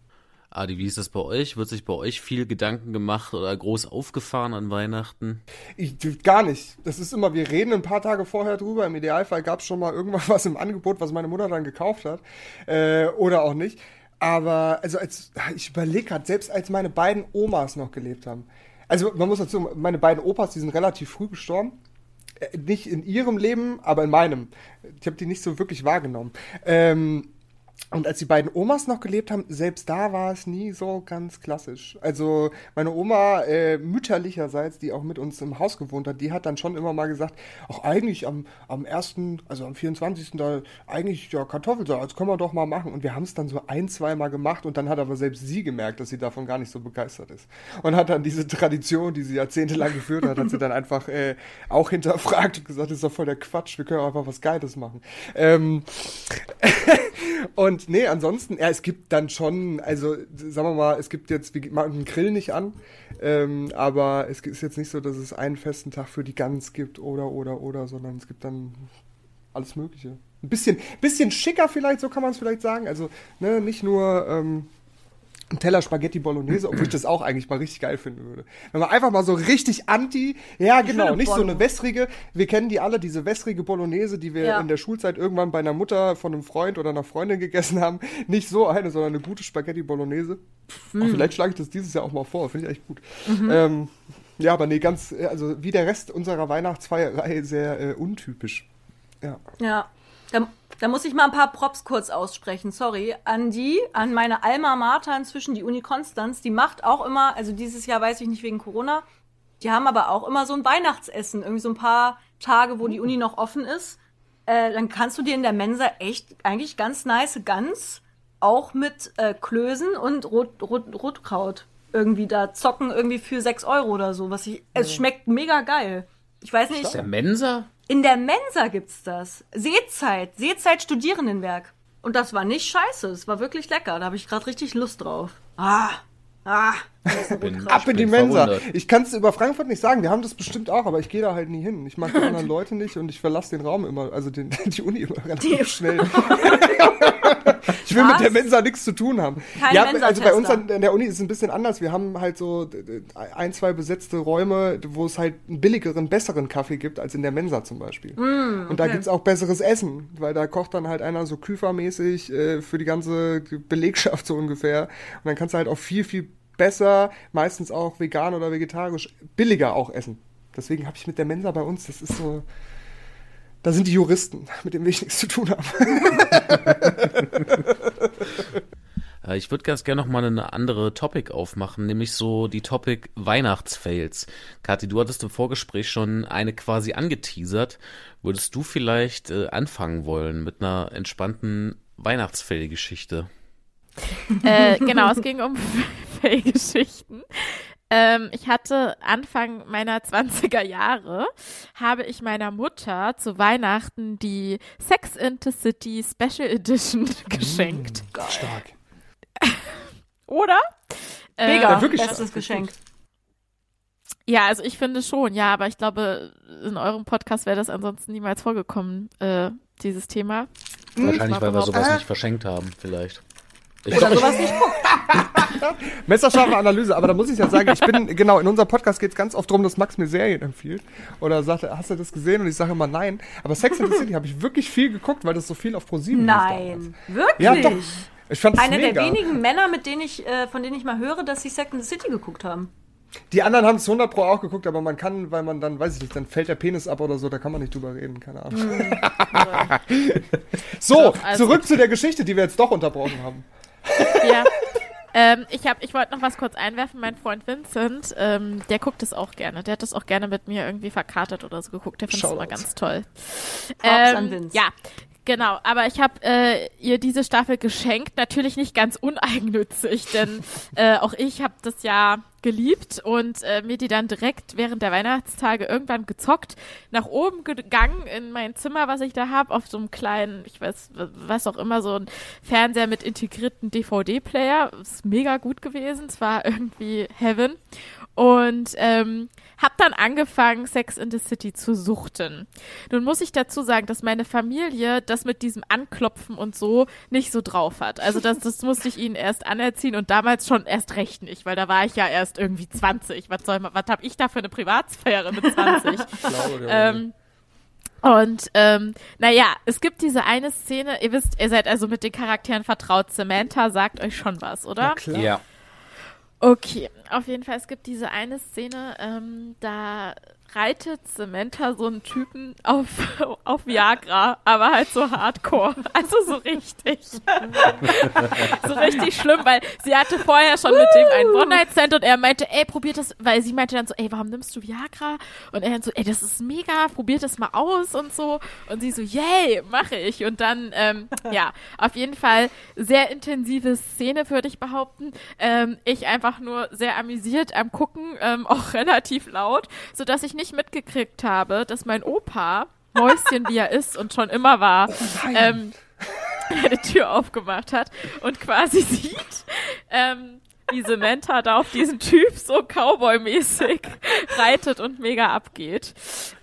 Adi, wie ist das bei euch? Wird sich bei euch viel Gedanken gemacht oder groß aufgefahren an Weihnachten? Ich, gar nicht. Das ist immer, wir reden ein paar Tage vorher drüber. Im Idealfall gab es schon mal irgendwas was im Angebot, was meine Mutter dann gekauft hat. Äh, oder auch nicht. Aber, also als, ich überlege gerade, selbst als meine beiden Omas noch gelebt haben. Also man muss dazu, meine beiden Opas, die sind relativ früh gestorben. Äh, nicht in ihrem Leben, aber in meinem. Ich habe die nicht so wirklich wahrgenommen. Ähm, und als die beiden Omas noch gelebt haben, selbst da war es nie so ganz klassisch. Also meine Oma äh, mütterlicherseits, die auch mit uns im Haus gewohnt hat, die hat dann schon immer mal gesagt, auch eigentlich am, am 1., also am 24. da eigentlich ja Kartoffelsalat, das können wir doch mal machen. Und wir haben es dann so ein, zwei Mal gemacht und dann hat aber selbst sie gemerkt, dass sie davon gar nicht so begeistert ist. Und hat dann diese Tradition, die sie jahrzehntelang geführt hat, hat sie dann einfach äh, auch hinterfragt und gesagt, das ist doch voll der Quatsch, wir können auch einfach was Geiles machen. Ähm, und und nee, ansonsten, ja, es gibt dann schon, also sagen wir mal, es gibt jetzt, wir machen den Grill nicht an, ähm, aber es ist jetzt nicht so, dass es einen festen Tag für die Gans gibt oder, oder, oder, sondern es gibt dann alles Mögliche. Ein bisschen, bisschen schicker vielleicht, so kann man es vielleicht sagen. Also, ne, nicht nur, ähm, ein Teller Spaghetti Bolognese, obwohl ich das auch eigentlich mal richtig geil finden würde. Wenn man einfach mal so richtig anti, ja genau, nicht so eine wässrige, wir kennen die alle, diese wässrige Bolognese, die wir ja. in der Schulzeit irgendwann bei einer Mutter von einem Freund oder einer Freundin gegessen haben. Nicht so eine, sondern eine gute Spaghetti Bolognese. Mhm. Vielleicht schlage ich das dieses Jahr auch mal vor, finde ich echt gut. Mhm. Ähm, ja, aber nee, ganz, also wie der Rest unserer Weihnachtsfeierei sehr äh, untypisch. Ja. Ja. Da, muss ich mal ein paar Props kurz aussprechen. Sorry. An die, an meine Alma Mater inzwischen, die Uni Konstanz, die macht auch immer, also dieses Jahr weiß ich nicht wegen Corona, die haben aber auch immer so ein Weihnachtsessen, irgendwie so ein paar Tage, wo die Uni noch offen ist. Äh, dann kannst du dir in der Mensa echt eigentlich ganz nice Gans, auch mit äh, Klößen und Rot, Rot, Rotkraut irgendwie da zocken, irgendwie für 6 Euro oder so. Was ich, es schmeckt mega geil. Ich weiß nicht. Der Mensa? In der Mensa gibt's das. Seezeit, Seezeit Studierendenwerk. Und das war nicht scheiße, es war wirklich lecker. Da habe ich gerade richtig Lust drauf. Ah, ah. Bin, Ab in die Mensa. Verwundert. Ich kann es über Frankfurt nicht sagen. Wir haben das bestimmt auch, aber ich gehe da halt nie hin. Ich mag die anderen Leute nicht und ich verlasse den Raum immer, also den, die Uni immer relativ schnell. ich will Was? mit der Mensa nichts zu tun haben. Kein ja, also bei uns an der Uni ist es ein bisschen anders. Wir haben halt so ein, zwei besetzte Räume, wo es halt einen billigeren, besseren Kaffee gibt als in der Mensa zum Beispiel. Mm, okay. Und da gibt's auch besseres Essen, weil da kocht dann halt einer so küfermäßig äh, für die ganze Belegschaft so ungefähr. Und dann kannst du halt auch viel, viel besser, meistens auch vegan oder vegetarisch, billiger auch essen. Deswegen habe ich mit der Mensa bei uns, das ist so, da sind die Juristen, mit denen will ich nichts zu tun haben. Äh, ich würde ganz gerne noch mal eine andere Topic aufmachen, nämlich so die Topic Weihnachtsfails. Kathi, du hattest im Vorgespräch schon eine quasi angeteasert. Würdest du vielleicht äh, anfangen wollen mit einer entspannten Weihnachtsfail-Geschichte? äh, genau, es ging um Fail-Geschichten. Ähm, ich hatte Anfang meiner 20er Jahre, habe ich meiner Mutter zu Weihnachten die Sex in the City Special Edition mm, geschenkt. Mm, stark. Oder? Mega, äh, wirklich bestes Geschenk. Ja, also ich finde schon, ja, aber ich glaube, in eurem Podcast wäre das ansonsten niemals vorgekommen, äh, dieses Thema. Wahrscheinlich, weil wir sowas nicht verschenkt haben, vielleicht. Ich Oder sowas nicht guckt. Messerscharfe Analyse, aber da muss ich ja sagen, ich bin, genau, in unserem Podcast geht es ganz oft darum, dass Max mir Serien empfiehlt. Oder sagt, hast du das gesehen? Und ich sage immer nein. Aber Sex and the City habe ich wirklich viel geguckt, weil das so viel auf ProSieben Nein, wirklich? Ja, doch. Ich fand Einer der wenigen Männer, mit denen ich, äh, von denen ich mal höre, dass sie Sex and the City geguckt haben. Die anderen haben es 100 Pro auch geguckt, aber man kann, weil man dann, weiß ich nicht, dann fällt der Penis ab oder so, da kann man nicht drüber reden, keine Ahnung. Mhm. so, also zurück zu der Geschichte, die wir jetzt doch unterbrochen haben. Ja. Ähm, ich hab, ich wollte noch was kurz einwerfen. Mein Freund Vincent, ähm, der guckt es auch gerne. Der hat das auch gerne mit mir irgendwie verkartet oder so geguckt. Der findet es immer ganz toll. Ähm, ja, Genau, aber ich habe äh, ihr diese Staffel geschenkt, natürlich nicht ganz uneigennützig, denn äh, auch ich habe das ja geliebt und äh, mir die dann direkt während der Weihnachtstage irgendwann gezockt, nach oben gegangen in mein Zimmer, was ich da habe, auf so einem kleinen, ich weiß, was auch immer, so ein Fernseher mit integrierten DVD-Player. Ist mega gut gewesen, es war irgendwie Heaven. Und ähm, habe dann angefangen, Sex in the City zu suchten. Nun muss ich dazu sagen, dass meine Familie das mit diesem Anklopfen und so nicht so drauf hat. Also das, das musste ich ihnen erst anerziehen und damals schon erst recht nicht, weil da war ich ja erst irgendwie 20. Was soll man, was habe ich da für eine Privatsphäre mit 20? ähm, und ähm, naja, es gibt diese eine Szene, ihr wisst, ihr seid also mit den Charakteren vertraut. Samantha sagt euch schon was, oder? Na klar. Ja. Okay, auf jeden Fall, es gibt diese eine Szene, ähm, da reitet Samantha so einen Typen auf, auf Viagra, aber halt so hardcore. Also so richtig. so richtig schlimm, weil sie hatte vorher schon mit dem einen One-Night-Stand und er meinte, ey, probiert das, weil sie meinte dann so, ey, warum nimmst du Viagra? Und er dann so, ey, das ist mega, probiert das mal aus und so. Und sie so, yay, mache ich. Und dann, ähm, ja, auf jeden Fall sehr intensive Szene, würde ich behaupten. Ähm, ich einfach nur sehr amüsiert am Gucken, ähm, auch relativ laut, sodass ich nicht mitgekriegt habe, dass mein Opa, Mäuschen wie er ist und schon immer war, ähm, eine Tür aufgemacht hat und quasi sieht, ähm, wie Samantha da auf diesen Typ so Cowboy-mäßig reitet und mega abgeht.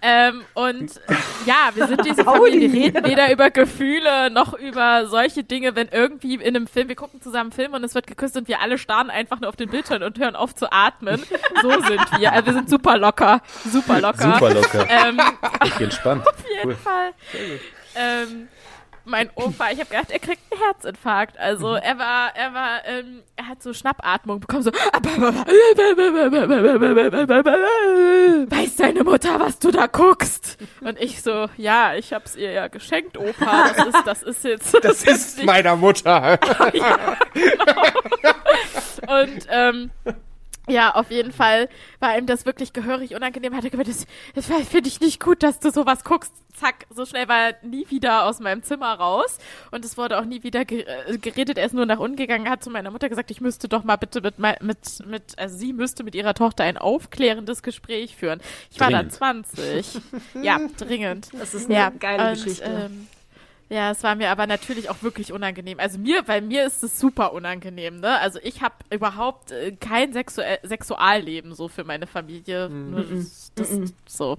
Ähm, und ja, wir sind diese Familie, wir reden weder über Gefühle noch über solche Dinge, wenn irgendwie in einem Film, wir gucken zusammen einen Film und es wird geküsst und wir alle starren einfach nur auf den Bildschirm und hören auf zu atmen. So sind wir. Also wir sind super locker. Super locker. Super locker. Ähm, ich bin entspannt. Auf jeden cool. Fall. Ähm, mein Opa, ich habe gedacht, er kriegt einen Herzinfarkt. Also mhm. er war, er war, ähm, er hat so Schnappatmung bekommen, so Weiß deine Mutter, was du da guckst? Und ich so, ja, ich hab's ihr ja geschenkt, Opa. Das ist, das ist jetzt. Das, das ist meiner Mutter. ja, genau. Und ähm, ja, auf jeden Fall war ihm das wirklich gehörig unangenehm. Hat er gemeint, das, das finde ich nicht gut, dass du sowas guckst. Zack, so schnell war er nie wieder aus meinem Zimmer raus. Und es wurde auch nie wieder äh, geredet. Er ist nur nach unten gegangen, hat zu meiner Mutter gesagt, ich müsste doch mal bitte mit, mit, mit, also sie müsste mit ihrer Tochter ein aufklärendes Gespräch führen. Ich dringend. war da 20. ja, dringend. Das ist eine ja, geile und, Geschichte. Ähm, ja, es war mir aber natürlich auch wirklich unangenehm. Also mir, bei mir ist es super unangenehm, ne? Also ich habe überhaupt äh, kein Sexu Sexualleben so für meine Familie. Mm Nur das, das mm so.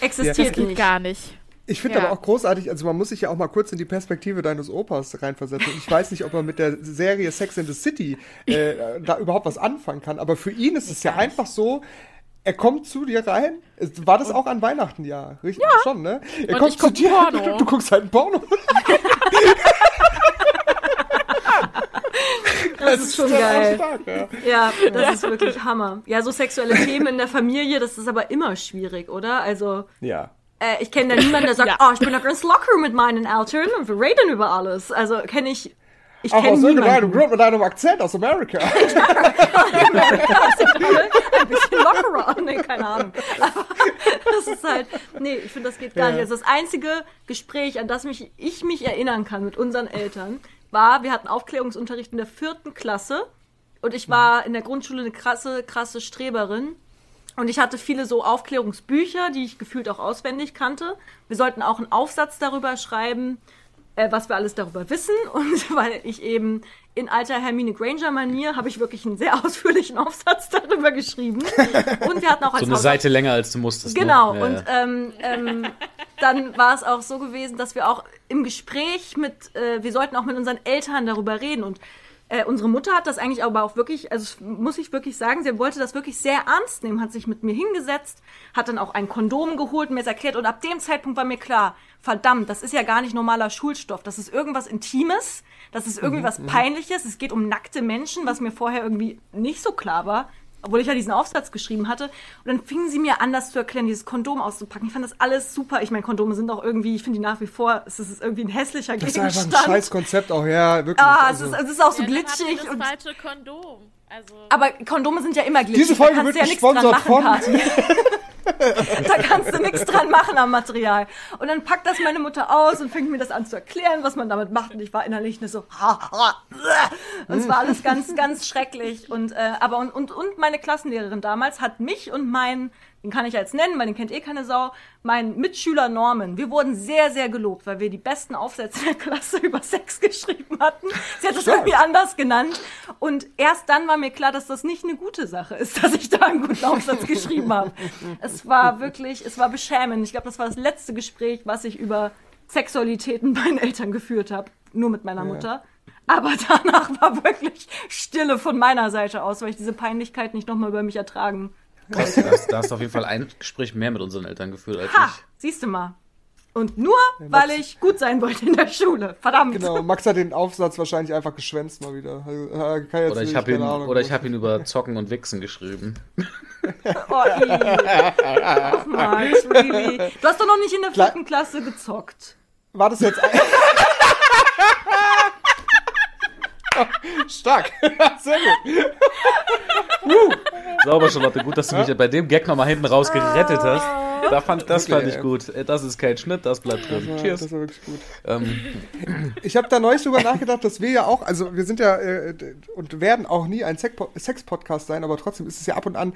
Existiert ja. gar nicht. Ich finde ja. aber auch großartig, also man muss sich ja auch mal kurz in die Perspektive deines Opas reinversetzen. Ich weiß nicht, ob er mit der Serie Sex in the City äh, da überhaupt was anfangen kann, aber für ihn ist es ja einfach so, er kommt zu dir rein. War das auch an Weihnachten, ja? Richtig, ja. schon, ne? Er und kommt zu dir. Porno. Du guckst halt ein Porno. das, das, ist schon geil. Stark, ja. ja. das ja. ist wirklich Hammer. Ja, so sexuelle Themen in der Familie, das ist aber immer schwierig, oder? Also. Ja. Äh, ich kenne da niemanden, der sagt, ja. oh, ich bin doch ganz locker mit meinen Eltern und wir reden über alles. Also kenne ich ich Auch aus irgendeinem Grund mit einem Akzent aus Amerika. ein bisschen lockerer. Nee, keine Ahnung. Aber das ist halt, nee, ich finde, das geht gar ja. nicht. Also das einzige Gespräch, an das mich, ich mich erinnern kann mit unseren Eltern, war, wir hatten Aufklärungsunterricht in der vierten Klasse und ich war in der Grundschule eine krasse, krasse Streberin. Und ich hatte viele so Aufklärungsbücher, die ich gefühlt auch auswendig kannte. Wir sollten auch einen Aufsatz darüber schreiben, äh, was wir alles darüber wissen. Und weil ich eben in alter Hermine Granger-Manier habe ich wirklich einen sehr ausführlichen Aufsatz darüber geschrieben. Und wir hatten auch als So eine Haus Seite länger, als du musstest. Ne? Genau. Ne? Ja, und ähm, ähm, dann war es auch so gewesen, dass wir auch im Gespräch mit, äh, wir sollten auch mit unseren Eltern darüber reden. Und äh, unsere Mutter hat das eigentlich aber auch wirklich, also muss ich wirklich sagen, sie wollte das wirklich sehr ernst nehmen, hat sich mit mir hingesetzt, hat dann auch ein Kondom geholt, mir es erklärt und ab dem Zeitpunkt war mir klar, verdammt, das ist ja gar nicht normaler Schulstoff, das ist irgendwas Intimes, das ist irgendwie mhm, was mhm. Peinliches, es geht um nackte Menschen, was mir vorher irgendwie nicht so klar war obwohl ich ja diesen Aufsatz geschrieben hatte. Und dann fingen sie mir an, das zu erklären, dieses Kondom auszupacken. Ich fand das alles super. Ich meine, Kondome sind auch irgendwie, ich finde die nach wie vor, es ist irgendwie ein hässlicher das Gegenstand. Das ist einfach ein scheiß Konzept auch, ja, wirklich. Ah, also. es, ist, es ist auch so ja, glitschig. Das und falsche Kondom. Also aber Kondome sind ja immer glitschig. Diese Folge wird ja gesponsert von... da kannst du nichts dran machen am Material. Und dann packt das meine Mutter aus und fängt mir das an zu erklären, was man damit macht. Und ich war innerlich nur so, und es war alles ganz, ganz schrecklich. Und, äh, aber und, und, und meine Klassenlehrerin damals hat mich und mein den kann ich jetzt nennen, weil den kennt eh keine Sau, mein Mitschüler Norman. Wir wurden sehr, sehr gelobt, weil wir die besten Aufsätze der Klasse über Sex geschrieben hatten. Sie hat es irgendwie anders genannt. Und erst dann war mir klar, dass das nicht eine gute Sache ist, dass ich da einen guten Aufsatz geschrieben habe. Es war wirklich, es war beschämend. Ich glaube, das war das letzte Gespräch, was ich über Sexualität mit meinen Eltern geführt habe. Nur mit meiner ja. Mutter. Aber danach war wirklich Stille von meiner Seite aus, weil ich diese Peinlichkeit nicht nochmal über mich ertragen Krass, da hast, da hast du auf jeden Fall ein Gespräch mehr mit unseren Eltern geführt als ha, ich. Siehst du mal. Und nur, ja, weil ich gut sein wollte in der Schule. Verdammt. Genau, Max hat den Aufsatz wahrscheinlich einfach geschwänzt mal wieder. Also, oder ich habe ihn, hab ihn über Zocken und Wichsen geschrieben. oh, Ach, Max, really. Du hast doch noch nicht in der vierten Klasse gezockt. War das jetzt... Stark. Sehr gut. uh. Sauber, Charlotte. Gut, dass du mich bei dem Gag nochmal hinten raus gerettet hast. Da fand, das fand ich gut. Das ist kein Schnitt, das bleibt drin. Das war, Cheers. Das war wirklich gut. Ähm. Ich habe da neulich drüber nachgedacht, dass wir ja auch, also wir sind ja äh, und werden auch nie ein Sex-Podcast sein, aber trotzdem ist es ja ab und an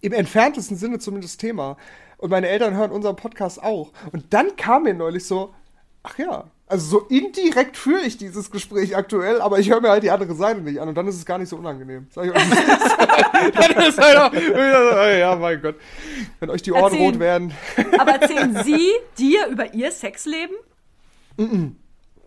im entferntesten Sinne zumindest Thema. Und meine Eltern hören unseren Podcast auch. Und dann kam mir neulich so, ach ja, also so indirekt führe ich dieses Gespräch aktuell, aber ich höre mir halt die andere Seite nicht an und dann ist es gar nicht so unangenehm. Sag ich euch, dann ist halt auch, ja, mein Gott, wenn euch die Ohren erzählen, rot werden. aber erzählen Sie dir über Ihr Sexleben? Mm -mm.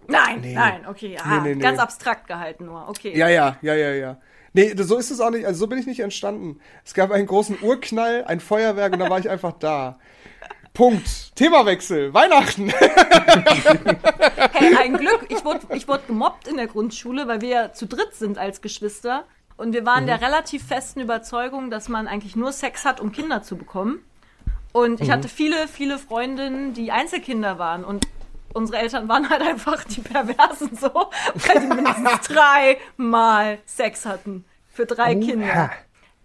Nein, nee. nein, okay, aha, nee, nee, ganz abstrakt gehalten nur, okay. Ja, ja, ja, ja, ja. Nee, so ist es auch nicht, also so bin ich nicht entstanden. Es gab einen großen Urknall, ein Feuerwerk und da war ich einfach da. Punkt. Themawechsel. Weihnachten. hey, ein Glück. Ich wurde, ich wurde gemobbt in der Grundschule, weil wir ja zu dritt sind als Geschwister. Und wir waren mhm. der relativ festen Überzeugung, dass man eigentlich nur Sex hat, um Kinder zu bekommen. Und ich mhm. hatte viele, viele Freundinnen, die Einzelkinder waren. Und unsere Eltern waren halt einfach die Perversen so, weil die mindestens dreimal Sex hatten. Für drei Kinder.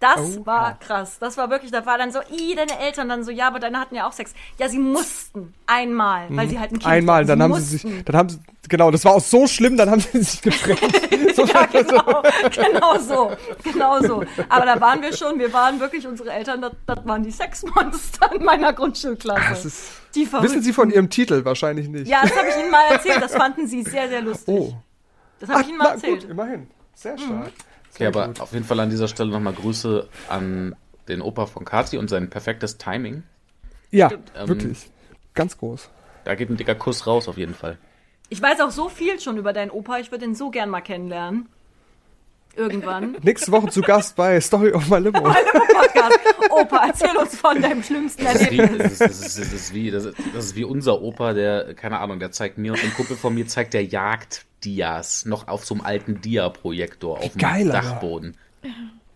Das oh, war krass. Das war wirklich, da war dann so, i, deine Eltern dann so, ja, aber deine hatten ja auch Sex. Ja, sie mussten einmal, weil mhm. sie halt ein Kind Einmal, dann haben mussten. sie sich, dann haben sie, genau, das war auch so schlimm, dann haben sie sich getrennt. so, ja, genau, genau so, genau so. Aber da waren wir schon, wir waren wirklich, unsere Eltern, das, das waren die Sexmonster in meiner Grundschulklasse. Das ist, die wissen Sie von Ihrem Titel wahrscheinlich nicht. Ja, das habe ich Ihnen mal erzählt, das fanden Sie sehr, sehr lustig. Oh. Das habe ich Ihnen mal erzählt. Gut, immerhin. Sehr stark. Mhm. Okay, aber gut. auf jeden Fall an dieser Stelle nochmal Grüße an den Opa von Kati und sein perfektes Timing. Ja, ähm, wirklich. Ganz groß. Da geht ein dicker Kuss raus, auf jeden Fall. Ich weiß auch so viel schon über deinen Opa, ich würde ihn so gern mal kennenlernen. Irgendwann. Nächste Woche zu Gast bei Story of My Limo. My Limo Podcast. Opa, erzähl uns von deinem schlimmsten Erlebnis. Das ist, das, ist, wie, das, ist, das ist wie unser Opa, der, keine Ahnung, der zeigt mir und dem Kumpel von mir zeigt der Jagd Dias, noch auf so einem alten Dia-Projektor auf dem Dachboden.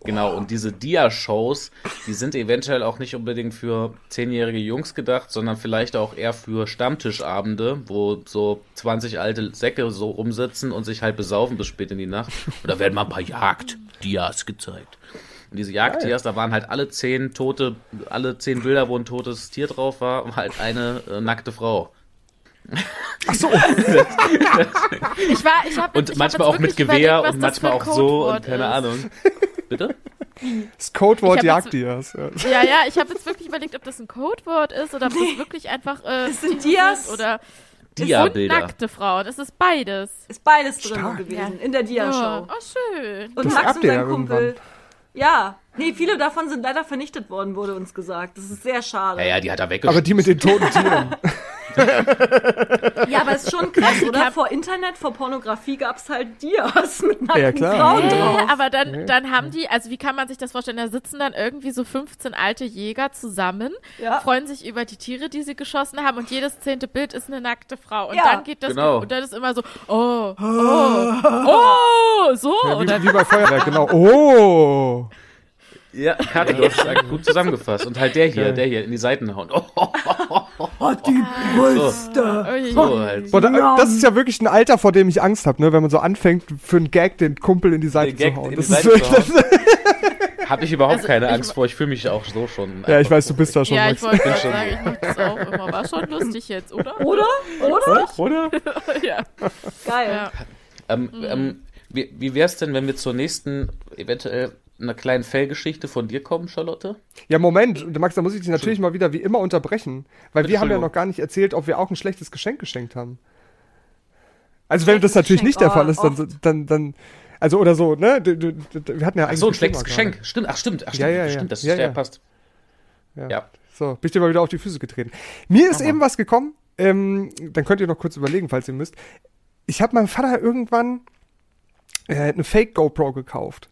Genau, und diese Dia-Shows, die sind eventuell auch nicht unbedingt für zehnjährige Jungs gedacht, sondern vielleicht auch eher für Stammtischabende, wo so 20 alte Säcke so rumsitzen und sich halt besaufen bis spät in die Nacht. Und da werden mal ein paar Jagd-Dias gezeigt. Und diese Jagdtiers, da waren halt alle zehn tote, alle zehn Bilder, wo ein totes Tier drauf war, und halt eine äh, nackte Frau. Ach so. ich war, ich hab, und ich manchmal auch mit Gewehr und manchmal auch so und keine ist. Ahnung. Bitte? Das Codewort Jagddias. Ja. ja, ja, ich habe jetzt wirklich überlegt, ob das ein Codewort ist oder ob das wirklich einfach äh, das sind Dias oder Dia-Bilder. nackte Frauen. Es ist beides. Ist beides drin Stark. gewesen ja. in der Dia-Show. Ja. Oh, schön. Und das Max und sein Kumpel. Irgendwann. Ja, nee, viele davon sind leider vernichtet worden, wurde uns gesagt. Das ist sehr schade. Ja, ja, die hat er weggeschickt. Aber die mit den toten Tieren. ja, aber es ist schon krass, oder? Vor Internet, vor Pornografie gab es halt Dias mit nackten ja, klar. Frauen drauf. aber dann, dann haben die, also wie kann man sich das vorstellen? Da sitzen dann irgendwie so 15 alte Jäger zusammen, ja. freuen sich über die Tiere, die sie geschossen haben und jedes zehnte Bild ist eine nackte Frau. Und ja. dann geht das, genau. und dann ist immer so, oh, oh, oh, so. Ja, wie, oder? wie bei Feuerwerk, genau. Oh. Ja, Kati, du hast es gut zusammengefasst. Und halt der hier, der hier in die Seiten hauen. Oh, oh, oh, oh die Brüste. So, so halt. Boah, da, das ist ja wirklich ein Alter, vor dem ich Angst habe, ne? wenn man so anfängt, für einen Gag den Kumpel in die Seite zu hauen. Das ist wirklich, Habe ich überhaupt also, keine Angst vor. Ich fühle mich auch so schon. Ja, ich weiß, du bist da schon. Ja, ich wollte gerade sagen, ich mache das auch immer. War schon lustig jetzt, oder? Oder? Oder? Oder? ja. Geil. Ja. Ähm, ähm, wie, wie wäre es denn, wenn wir zur nächsten eventuell einer kleinen Fellgeschichte von dir kommen, Charlotte? Ja, Moment, Max, da muss ich dich natürlich mal wieder wie immer unterbrechen, weil wir haben ja noch gar nicht erzählt, ob wir auch ein schlechtes Geschenk geschenkt haben. Also wenn das natürlich Geschenk, nicht der Fall ist, dann, dann, dann, also oder so, ne? Wir hatten ja eigentlich. Ach so, ein schlechtes Geschenk. Gerade. Stimmt, ach stimmt, ach stimmt, ja, ja, stimmt, das ja, ja. passt. Ja. ja. So, bin ich dir mal wieder auf die Füße getreten. Mir ist eben was gekommen, ähm, dann könnt ihr noch kurz überlegen, falls ihr müsst. Ich habe meinem Vater irgendwann äh, eine Fake GoPro gekauft.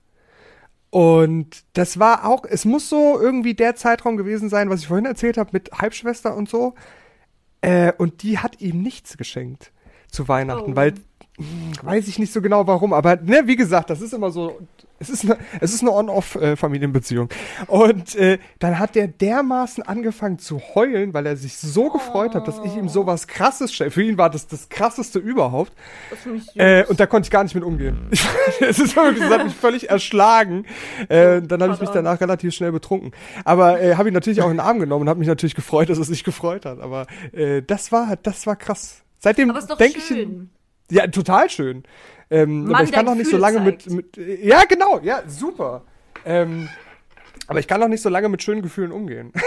Und das war auch, es muss so irgendwie der Zeitraum gewesen sein, was ich vorhin erzählt habe mit Halbschwester und so. Äh, und die hat ihm nichts geschenkt zu Weihnachten, oh. weil weiß ich nicht so genau warum, aber ne, wie gesagt, das ist immer so es ist eine, es ist eine On-Off-Familienbeziehung. Und äh, dann hat der dermaßen angefangen zu heulen, weil er sich so gefreut hat, dass ich ihm sowas krasses stelle. Für ihn war das das krasseste überhaupt. Äh, und da konnte ich gar nicht mit umgehen. es ist wirklich, das hat mich völlig erschlagen. Äh, dann habe ich mich danach relativ schnell betrunken. Aber äh, habe ihn natürlich auch in den Arm genommen und habe mich natürlich gefreut, dass er sich gefreut hat. Aber äh, das war, das war krass. Seitdem denke ich. Ja, total schön. Ähm, Mann, aber ich kann noch nicht so lange mit, mit, Ja, genau, ja, super. Ähm, aber ich kann noch nicht so lange mit schönen Gefühlen umgehen.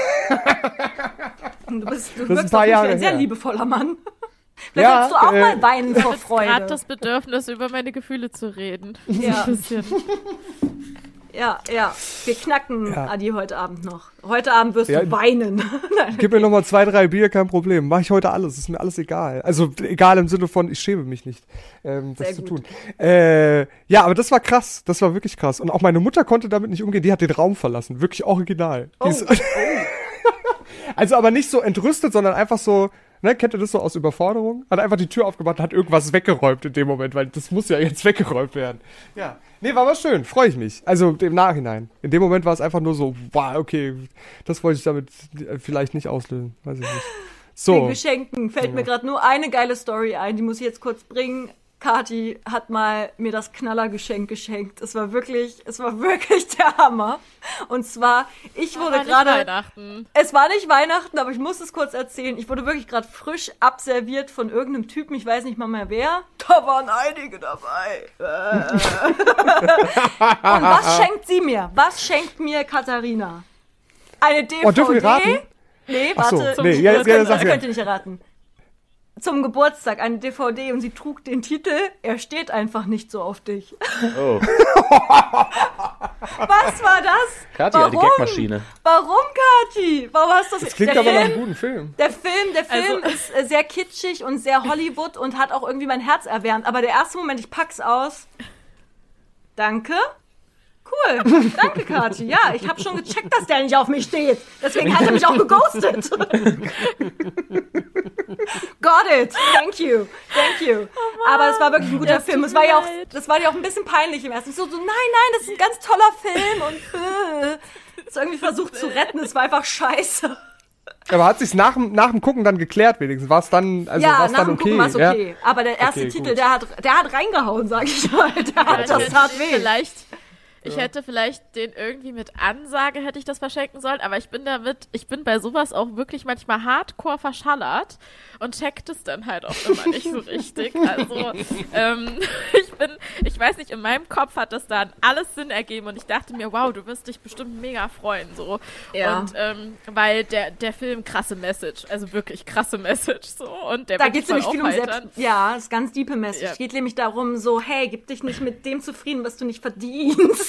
Du bist, du das wirkst ein, ein sehr her. liebevoller Mann. Vielleicht ja, du auch äh, mal weinen vor Freude. Ich habe das Bedürfnis, über meine Gefühle zu reden. Ja. Ein bisschen. Ja, ja. Wir knacken ja. Adi heute Abend noch. Heute Abend wirst ja, du weinen. Nein, Gib mir noch mal zwei, drei Bier, kein Problem. Mach ich heute alles. Ist mir alles egal. Also egal im Sinne von, ich schäme mich nicht, ähm, das Sehr zu gut. tun. Äh, ja, aber das war krass. Das war wirklich krass. Und auch meine Mutter konnte damit nicht umgehen. Die hat den Raum verlassen. Wirklich original. Oh. Ist, also aber nicht so entrüstet, sondern einfach so, ne, kennt ihr das so aus Überforderung? Hat einfach die Tür aufgemacht, hat irgendwas weggeräumt in dem Moment, weil das muss ja jetzt weggeräumt werden. Ja. Nee, war aber schön, freue ich mich. Also im Nachhinein. In dem Moment war es einfach nur so, wow, okay, das wollte ich damit vielleicht nicht auslösen, weiß ich nicht. So. Den Geschenken fällt ja. mir gerade nur eine geile Story ein, die muss ich jetzt kurz bringen. Kati hat mal mir das Knallergeschenk geschenkt. Es war wirklich, es war wirklich der Hammer. Und zwar, ich wurde gerade. Weihnachten. Es war nicht Weihnachten, aber ich muss es kurz erzählen. Ich wurde wirklich gerade frisch abserviert von irgendeinem Typen, ich weiß nicht mal mehr wer. Da waren einige dabei. Und was schenkt sie mir? Was schenkt mir Katharina? Eine DVD. Oh, dürfen wir raten? Nee, warte. So, nee, ja, das, ja, könnt, das könnt ihr nicht erraten zum Geburtstag eine DVD und sie trug den Titel Er steht einfach nicht so auf dich. Oh. Was war das? Kathi, Warum? die Gagmaschine. Warum, Kathi? Warum hast du das? Das klingt der aber Film, nach einem guten Film. Der Film, der Film also, ist äh, sehr kitschig und sehr Hollywood und hat auch irgendwie mein Herz erwärmt. Aber der erste Moment, ich pack's aus. Danke. Cool. Danke, Kathi. Ja, ich habe schon gecheckt, dass der nicht auf mich steht. Deswegen hat er mich auch geghostet. Got it. Thank you. Thank you. Oh Aber es war wirklich ein guter ja, Film. Es war ja auch, das war ja auch ein bisschen peinlich im ersten. So, so, nein, nein, das ist ein ganz toller Film und äh, es irgendwie versucht zu retten. Es war einfach scheiße. Aber hat sich nach, nach dem Gucken dann geklärt wenigstens? War es dann, also ja, war's nach dann okay? Gucken war es okay. Ja? Aber der erste okay, Titel, der hat, der hat reingehauen, sag ich mal. Der ja, hat, das tat weh. Vielleicht ich ja. hätte vielleicht den irgendwie mit Ansage hätte ich das verschenken sollen, aber ich bin damit, ich bin bei sowas auch wirklich manchmal hardcore verschallert und checkt es dann halt auch immer nicht so richtig. Also ähm, ich bin, ich weiß nicht, in meinem Kopf hat das dann alles Sinn ergeben und ich dachte mir, wow, du wirst dich bestimmt mega freuen so. Ja. Und ähm, weil der der Film krasse Message, also wirklich krasse Message so und der da geht es nämlich viel um Selbst, ja, ist ganz diepe Message. Ja. geht nämlich darum so, hey, gib dich nicht mit dem zufrieden, was du nicht verdienst.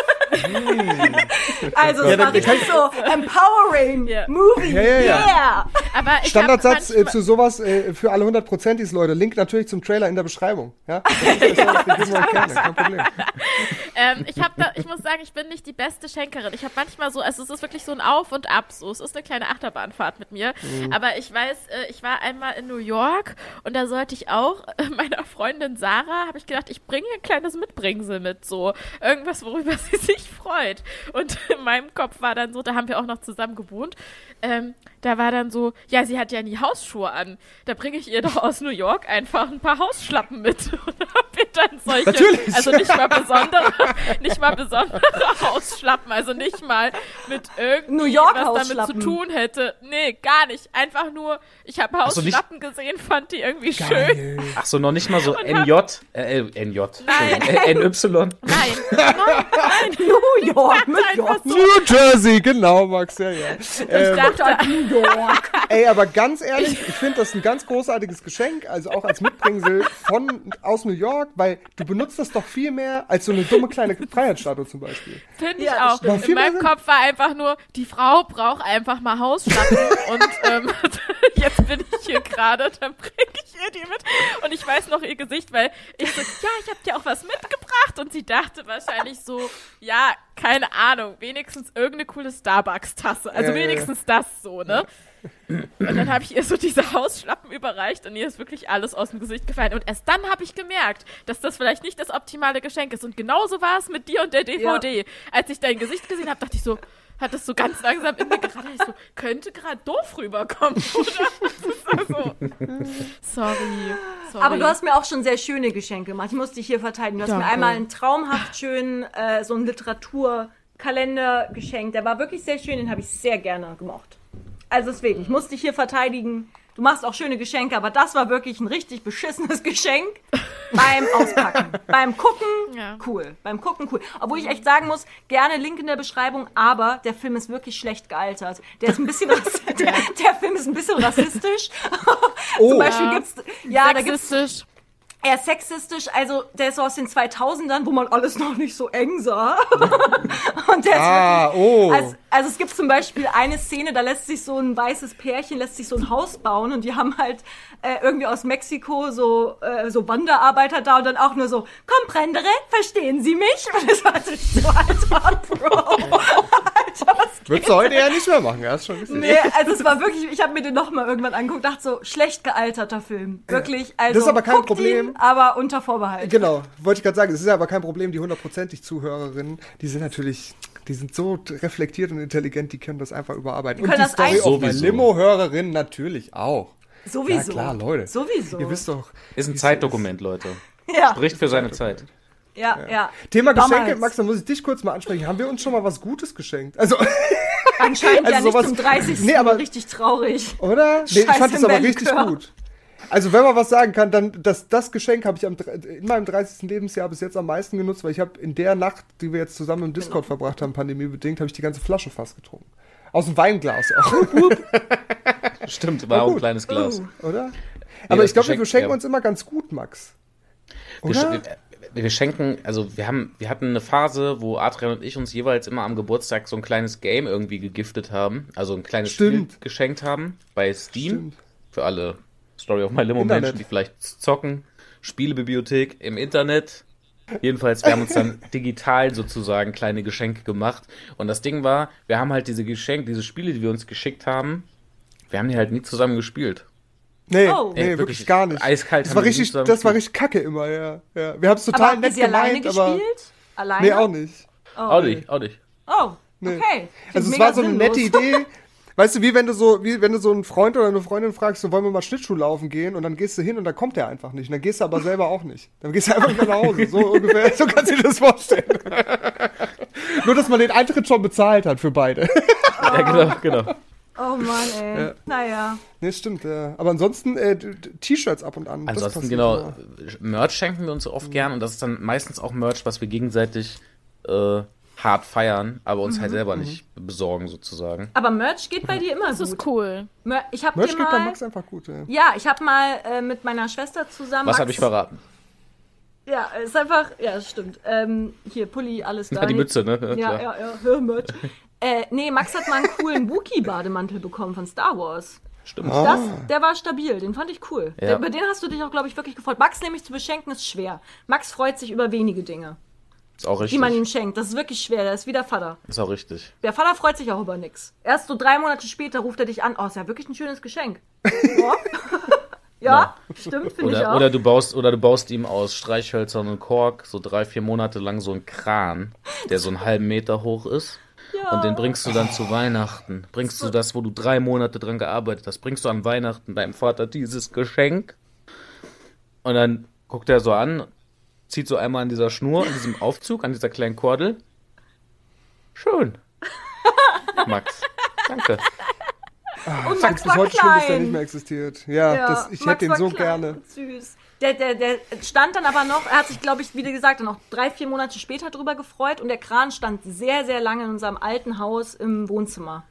also ja, es war richtig so empowering yeah. Movie. Ja, ja, ja. Yeah. Aber Standardsatz äh, zu sowas äh, für alle 100% ist, Leute. Link natürlich zum Trailer in der Beschreibung. Ja? Kein Problem. ähm, ich, da, ich muss sagen, ich bin nicht die beste Schenkerin. Ich habe manchmal so, also es ist wirklich so ein Auf und Ab. So, es ist eine kleine Achterbahnfahrt mit mir. Mhm. Aber ich weiß, äh, ich war einmal in New York und da sollte ich auch äh, meiner Freundin Sarah, habe ich gedacht, ich bringe ein kleines Mitbringsel mit. So irgendwas, worüber sie sich freut. Und in meinem Kopf war dann so, da haben wir auch noch zusammen gewohnt. Ähm, da war dann so, ja, sie hat ja nie Hausschuhe an. Da bringe ich ihr doch aus New York einfach ein paar Hausschlappen mit. Und hab ihr dann solche, Natürlich. also nicht mal besondere, nicht mal besondere Hausschlappen, also nicht mal mit irgendwas damit zu tun hätte. Nee, gar nicht. Einfach nur, ich habe Hausschlappen so, gesehen, fand die irgendwie Geil. schön. Ach so, noch nicht mal so NJ, äh, NJ, nein. Äh, NY. Nein, nein, nein. New York, New York. New Jersey, genau, Max, ja, ja. Ähm, dachte, New York. Ey, aber ganz ehrlich, ich finde das ein ganz großartiges Geschenk, also auch als Mitbringsel von aus New York, weil du benutzt das doch viel mehr als so eine dumme kleine Freiheitsstatue zum Beispiel. Finde ich ja, auch. In meinem Kopf war einfach nur, die Frau braucht einfach mal Hausschlappen und ähm, jetzt bin ich hier gerade, dann bringe ich ihr die mit und ich weiß noch ihr Gesicht, weil ich so, ja, ich habe dir auch was mitgebracht und sie dachte wahrscheinlich so, ja, keine Ahnung, wenigstens irgendeine coole Starbucks-Tasse. Also ja, wenigstens ja. das so, ne? Und dann habe ich ihr so diese Hausschlappen überreicht und ihr ist wirklich alles aus dem Gesicht gefallen. Und erst dann habe ich gemerkt, dass das vielleicht nicht das optimale Geschenk ist. Und genauso war es mit dir und der DVD. Ja. Als ich dein Gesicht gesehen habe, dachte ich so, hat es so ganz langsam in mir gerade ich so, könnte gerade doof rüberkommen, oder? so. Sorry, sorry. Aber du hast mir auch schon sehr schöne Geschenke gemacht. Ich musste dich hier verteidigen. Du hast Danke. mir einmal einen traumhaft schönen, äh, so einen Literaturkalender geschenkt. Der war wirklich sehr schön, den habe ich sehr gerne gemocht. Also deswegen, ich musste dich hier verteidigen. Du machst auch schöne Geschenke, aber das war wirklich ein richtig beschissenes Geschenk beim Auspacken. beim Gucken, ja. cool. Beim Gucken, cool. Obwohl ich echt sagen muss, gerne Link in der Beschreibung, aber der Film ist wirklich schlecht gealtert. Der ist ein bisschen, der, der Film ist ein bisschen rassistisch. Oh. Zum Beispiel ja. gibt's, ja, da gibt's, eher sexistisch, also der ist so aus den 2000ern, wo man alles noch nicht so eng sah. und der ah, ist wirklich, oh. also, also, es gibt zum Beispiel eine Szene, da lässt sich so ein weißes Pärchen, lässt sich so ein Haus bauen und die haben halt äh, irgendwie aus Mexiko so, äh, so Wanderarbeiter da und dann auch nur so, comprendere, verstehen Sie mich? Und das war so, Alter, Bro. Würdest du heute ja nicht mehr machen, hast schon gesehen. Nee, also es war wirklich, ich habe mir den nochmal irgendwann angeguckt, dachte so, schlecht gealterter Film. Wirklich, also. Das ist aber kein Problem. Ihn, aber unter Vorbehalt. Genau, wollte ich gerade sagen, es ist aber kein Problem, die hundertprozentig Zuhörerinnen, die sind natürlich, die sind so reflektiert und intelligent, die können das einfach überarbeiten. Die und die Story auf Limo-Hörerinnen natürlich auch. Sowieso. Ja, klar, Leute. Sowieso. Ihr wisst doch. Ist ein Zeitdokument, Leute. Ja. Spricht für seine Zeit. Ja, ja, ja. Thema Damals. Geschenke, Max, da muss ich dich kurz mal ansprechen. Haben wir uns schon mal was Gutes geschenkt? Also anscheinend also ja sowas, nicht zum 30. Nee, aber richtig traurig. Oder? Nee, ich fand das aber richtig gut. Also wenn man was sagen kann, dann das, das Geschenk habe ich am, in meinem 30. Lebensjahr bis jetzt am meisten genutzt, weil ich habe in der Nacht, die wir jetzt zusammen im Discord verbracht haben, pandemiebedingt, habe ich die ganze Flasche fast getrunken. Aus dem Weinglas auch. Stimmt, war auch ein kleines Glas. Oh, oder? Aber ich glaube, wir schenken ja. uns immer ganz gut, Max. Oder? Wir, wir schenken, also wir haben, wir hatten eine Phase, wo Adrian und ich uns jeweils immer am Geburtstag so ein kleines Game irgendwie gegiftet haben, also ein kleines Stimmt. Spiel geschenkt haben bei Steam. Stimmt. Für alle Story of My Limo Menschen, die vielleicht zocken. Spielebibliothek im Internet. Jedenfalls, wir haben uns dann digital sozusagen kleine Geschenke gemacht. Und das Ding war, wir haben halt diese Geschenke, diese Spiele, die wir uns geschickt haben, wir haben die halt nie zusammen gespielt. Nee, oh. nee, wirklich, wirklich, gar nicht. Eiskalt. Das war richtig, das war richtig kacke immer, ja. ja. Wir haben es total aber nett sie gemeint, alleine aber gespielt? Alleine? Nee, auch nicht. Oh. Auch nicht, auch nicht. Oh, nee. okay. Also es war so eine nette Idee. Weißt du, wie wenn du so, wie wenn du so einen Freund oder eine Freundin fragst, so wollen wir mal Schlittschuh laufen gehen und dann gehst du hin und dann kommt der einfach nicht. Und dann gehst du aber selber auch nicht. Dann gehst du einfach wieder nach Hause. So ungefähr, so kannst du dir das vorstellen. Nur, dass man den Eintritt schon bezahlt hat für beide. ja, genau, genau. Oh Mann, ey. Ja. Naja. Nee, stimmt, ja. Aber ansonsten äh, T-Shirts ab und an. Ansonsten, genau, immer. Merch schenken wir uns oft mhm. gern und das ist dann meistens auch Merch, was wir gegenseitig äh, hart feiern, aber uns halt mhm. halt selber mhm. nicht besorgen sozusagen. Aber Merch geht bei dir immer das gut. Das ist cool. Mer ich hab Merch dir mal, geht bei Max einfach gut, ja. Ja, ich habe mal äh, mit meiner Schwester zusammen. Was habe ich verraten? Ja, ist einfach, ja, stimmt. Ähm, hier, Pulli, alles da. Ja, die Mütze, ne? Ja, ja, ja, ja, hör Merch. Äh, nee, Max hat mal einen coolen Wookie-Bademantel bekommen von Star Wars. Stimmt. Das, der war stabil, den fand ich cool. Ja. Der, über den hast du dich auch, glaube ich, wirklich gefreut. Max nämlich zu beschenken ist schwer. Max freut sich über wenige Dinge. Ist auch richtig. Die man ihm schenkt. Das ist wirklich schwer. Der ist wie der Vater. Ist auch richtig. Der Vater freut sich auch über nichts. Erst so drei Monate später ruft er dich an. Oh, ist ja wirklich ein schönes Geschenk. ja, ja. stimmt, finde ich auch. Oder du, baust, oder du baust ihm aus Streichhölzern und Kork so drei, vier Monate lang so einen Kran, der so einen halben Meter hoch ist. Ja. Und den bringst du dann zu Weihnachten. Bringst du das, wo du drei Monate dran gearbeitet hast, bringst du an Weihnachten deinem Vater dieses Geschenk. Und dann guckt er so an, zieht so einmal an dieser Schnur, an diesem Aufzug, an dieser kleinen Kordel. Schön. Max, danke. Ah, und Max bis heute schlimm, dass der nicht mehr existiert. Ja, ja das, ich hätte ihn so klein, gerne. Süß. Der, der, der stand dann aber noch, er hat sich, glaube ich, wie gesagt, noch drei, vier Monate später drüber gefreut und der Kran stand sehr, sehr lange in unserem alten Haus im Wohnzimmer.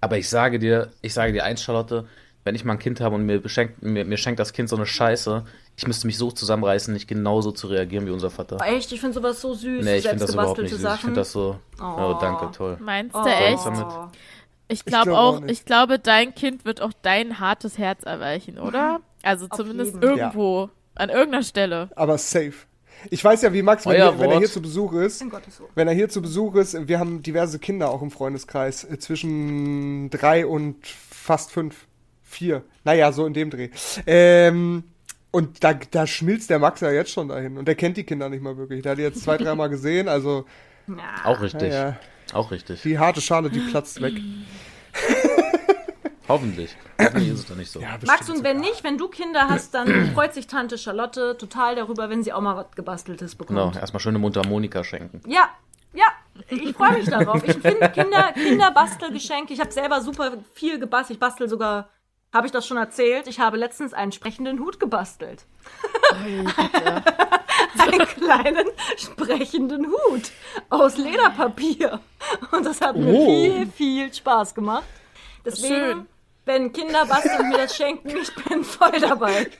Aber ich sage dir, ich sage dir eins, Charlotte, wenn ich mal ein Kind habe und mir, beschenkt, mir, mir schenkt das Kind so eine Scheiße, ich müsste mich so zusammenreißen, nicht genauso zu reagieren wie unser Vater. Echt? Ich finde sowas so süß. Nee, ich finde das überhaupt nicht süß. Sachen. Ich finde das so. Oh. oh. danke, toll. Meinst du oh. echt? Ich, glaub ich glaube auch, auch ich glaube, dein Kind wird auch dein hartes Herz erweichen, oder? Also zumindest irgendwo. Ja. An irgendeiner Stelle. Aber safe. Ich weiß ja, wie Max, wenn, er, wenn er hier zu Besuch ist, wenn er hier zu Besuch ist, wir haben diverse Kinder auch im Freundeskreis, äh, zwischen drei und fast fünf, vier, naja, so in dem Dreh. Ähm, und da, da schmilzt der Max ja jetzt schon dahin. Und der kennt die Kinder nicht mal wirklich. Der hat die jetzt zwei, dreimal gesehen, also. Ja. Auch richtig. Ja, Auch richtig. Die harte Schale, die platzt weg. Hoffentlich. Hoffentlich ist es doch nicht so. Ja, Max, und wenn nicht, wenn du Kinder hast, dann freut sich Tante Charlotte total darüber, wenn sie auch mal was Gebasteltes bekommt. Genau, erstmal schöne Mundharmonika schenken. Ja, ja, ich freue mich darauf. Ich finde Kinder, Kinderbastelgeschenke, ich habe selber super viel gebastelt. Ich bastel sogar, habe ich das schon erzählt? Ich habe letztens einen sprechenden Hut gebastelt. einen kleinen sprechenden Hut aus Lederpapier. Und das hat mir oh. viel, viel Spaß gemacht. Deswegen Schön wenn Kinder basteln und mir das schenken, ich bin voll dabei.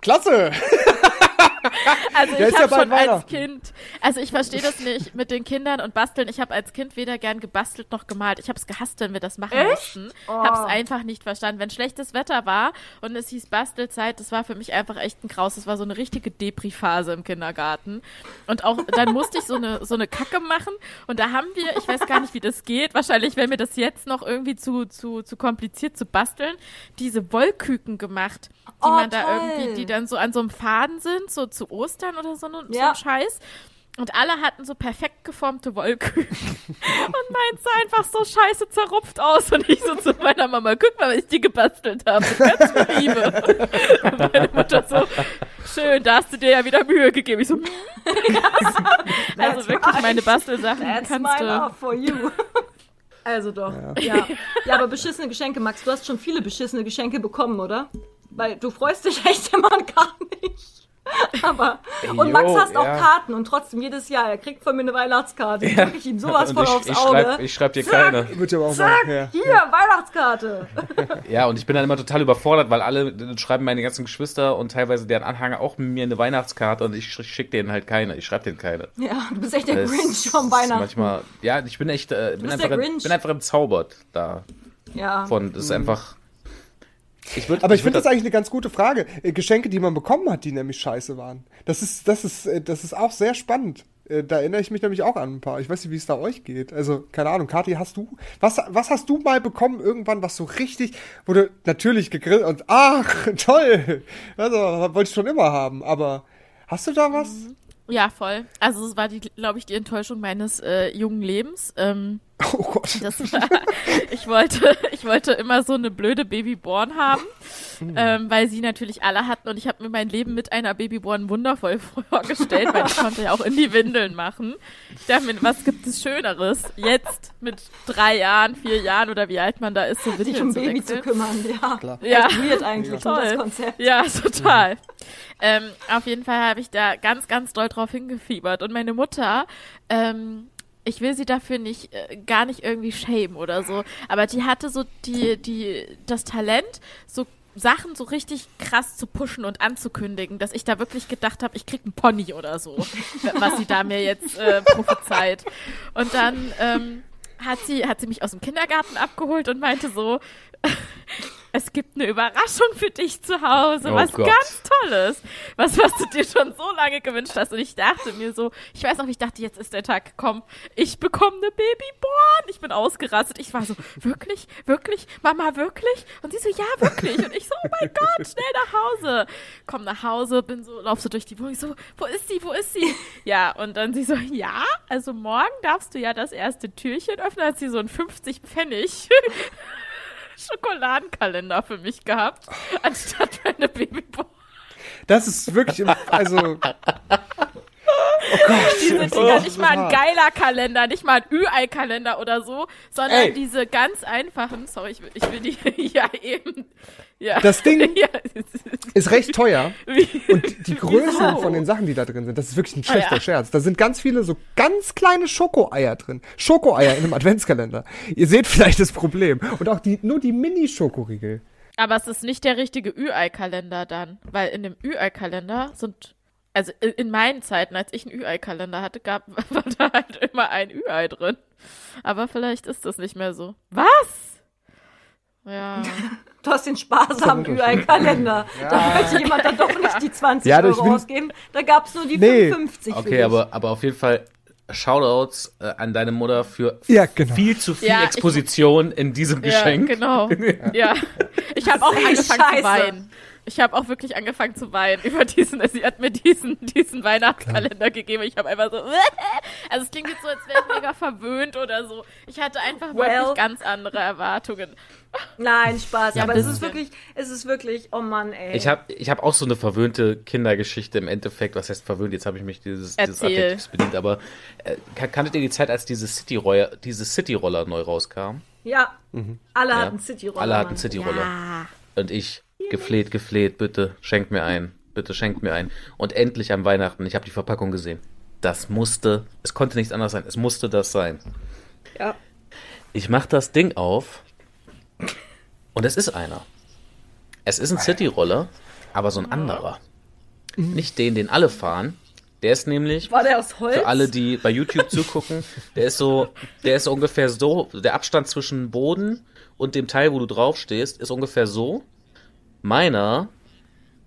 Klasse! Also ich habe schon als Kind, also ich verstehe das nicht mit den Kindern und basteln. Ich habe als Kind weder gern gebastelt noch gemalt. Ich habe es gehasst, wenn wir das machen Echt? mussten. Oh. Habe es einfach nicht verstanden. Wenn schlechtes Wetter war und es hieß Bastelzeit, das war für mich einfach echt ein Graus. Das war so eine richtige Depri-Phase im Kindergarten. Und auch dann musste ich so eine so eine Kacke machen und da haben wir, ich weiß gar nicht, wie das geht. Wahrscheinlich wäre mir das jetzt noch irgendwie zu zu zu kompliziert zu basteln. Diese Wollküken gemacht, die oh, man da irgendwie, die dann so an so einem Faden sind, so zu Ostern oder so, ja. so ein Scheiß. Und alle hatten so perfekt geformte Wollküken. und meins sah einfach so scheiße zerrupft aus. Und ich so zu meiner Mama, guck mal, was ich die gebastelt habe. Ganz für Liebe. und meine Mutter so, schön, da hast du dir ja wieder Mühe gegeben. Ich so, also wirklich, meine Bastelsachen That's kannst du. Love for you. Also doch, ja. ja. Ja, aber beschissene Geschenke, Max, du hast schon viele beschissene Geschenke bekommen, oder? Weil du freust dich echt immer gar nicht. Aber, und Max hast auch Karten und trotzdem jedes Jahr, er kriegt von mir eine Weihnachtskarte. Ja. Drücke ich ihm sowas voll aufs ich Auge. Schreib, ich schreibe dir zack, keine. Wird ja auch zack, ja. hier, Weihnachtskarte. Ja, und ich bin dann immer total überfordert, weil alle schreiben meine ganzen Geschwister und teilweise deren Anhänger auch mit mir eine Weihnachtskarte und ich schicke denen halt keine. Ich schreibe denen keine. Ja, du bist echt der das Grinch vom Weihnachten. Manchmal, ja, ich bin echt, äh, bin, einfach, bin einfach entzaubert da. Ja. Von, das ist einfach ich würd, aber ich, ich finde das eigentlich eine ganz gute Frage. Äh, Geschenke, die man bekommen hat, die nämlich scheiße waren. Das ist, das ist, äh, das ist auch sehr spannend. Äh, da erinnere ich mich nämlich auch an ein paar. Ich weiß nicht, wie es da euch geht. Also, keine Ahnung, Kathi, hast du, was, was hast du mal bekommen irgendwann, was so richtig, wurde natürlich gegrillt und, ach, toll! Also, wollte ich schon immer haben, aber hast du da was? Ja, voll. Also, es war die, glaube ich, die Enttäuschung meines äh, jungen Lebens. Ähm, Oh Gott. Das war, ich wollte, ich wollte immer so eine blöde Babyborn haben, mhm. ähm, weil sie natürlich alle hatten und ich habe mir mein Leben mit einer Babyborn wundervoll vorgestellt, weil ich konnte ja auch in die Windeln machen. Ich dachte mir, was gibt es Schöneres, jetzt mit drei Jahren, vier Jahren oder wie alt man da ist, so Windeln Sich um zu Baby wechseln. zu kümmern, ja. Klar. Ja. Weird eigentlich, ja. das Konzept. Ja, total. Ähm, auf jeden Fall habe ich da ganz, ganz doll drauf hingefiebert und meine Mutter ähm, ich will sie dafür nicht äh, gar nicht irgendwie schämen oder so, aber die hatte so die die das Talent so Sachen so richtig krass zu pushen und anzukündigen, dass ich da wirklich gedacht habe, ich krieg einen Pony oder so, was sie da mir jetzt äh, prophezeit. Und dann ähm, hat sie hat sie mich aus dem Kindergarten abgeholt und meinte so es gibt eine Überraschung für dich zu Hause, oh was Gott. ganz Tolles, was, was du dir schon so lange gewünscht hast. Und ich dachte mir so, ich weiß noch, ich dachte, jetzt ist der Tag gekommen, ich bekomme eine Babyborn. Ich bin ausgerastet. Ich war so, wirklich, wirklich, Mama, wirklich? Und sie so, ja, wirklich. Und ich so, oh mein Gott, schnell nach Hause. Komm nach Hause, bin so, lauf so durch die Wohnung, so, wo ist sie, wo ist sie? Ja, und dann sie so, ja, also morgen darfst du ja das erste Türchen öffnen, hat sie so ein 50 Pfennig Schokoladenkalender für mich gehabt, anstatt meine Babyboy. Das ist wirklich, also. Oh Gott. Diese Dinger, oh, nicht mal ein geiler Kalender, nicht mal ein Ü-Ei-Kalender oder so, sondern Ey. diese ganz einfachen, sorry, ich will, ich will die ja eben. Ja. Das Ding ja. ist recht teuer. Und die Größen von den Sachen, die da drin sind, das ist wirklich ein schlechter ah, ja. Scherz. Da sind ganz viele so ganz kleine Schokoeier drin. Schokoeier in einem Adventskalender. Ihr seht vielleicht das Problem. Und auch die, nur die Mini-Schokoriegel. Aber es ist nicht der richtige Ü-Ei-Kalender dann, weil in dem Ü-Ei-Kalender sind also in meinen Zeiten, als ich einen Ü-Ei-Kalender hatte, gab, war da halt immer ein Ü-Ei drin. Aber vielleicht ist das nicht mehr so. Was? Ja. Du hast den sparsamen Ü-Ei-Kalender. Ja. Da wollte jemand dann doch nicht die 20 ja, Euro ausgeben. Da gab es nur die nee. 55. Okay, aber, aber auf jeden Fall Shoutouts äh, an deine Mutter für ja, genau. viel zu viel ja, Exposition ich, in diesem Geschenk. Ja, genau. ja. Ich habe auch angefangen Scheiße. zu weinen. Ich habe auch wirklich angefangen zu weinen über diesen. Sie hat mir diesen, diesen Weihnachtskalender gegeben. Ich habe einfach so. Also es klingt jetzt so, als wäre ich mega verwöhnt oder so. Ich hatte einfach well, wirklich ganz andere Erwartungen. Nein, Spaß. Ja, aber es ist wirklich, es ist wirklich, oh Mann, ey. Ich habe ich hab auch so eine verwöhnte Kindergeschichte im Endeffekt. Was heißt verwöhnt? Jetzt habe ich mich dieses, dieses Adjektivs bedient. Aber äh, kanntet ihr die Zeit, als diese City-Roller diese City -Roller neu rauskam? Ja. Mhm. Alle ja. hatten City-Roller. Alle hatten City-Roller. Ja. Und ich gefleht, gefleht, bitte schenkt mir ein. Bitte schenkt mir ein. Und endlich am Weihnachten, ich habe die Verpackung gesehen. Das musste, es konnte nichts anderes sein. Es musste das sein. Ja. Ich mach das Ding auf und es ist einer. Es ist ein City-Roller, aber so ein anderer. Nicht den, den alle fahren. Der ist nämlich. War der aus Holz? Für alle, die bei YouTube zugucken, der ist so, der ist ungefähr so, der Abstand zwischen Boden und dem Teil, wo du drauf stehst, ist ungefähr so. Meiner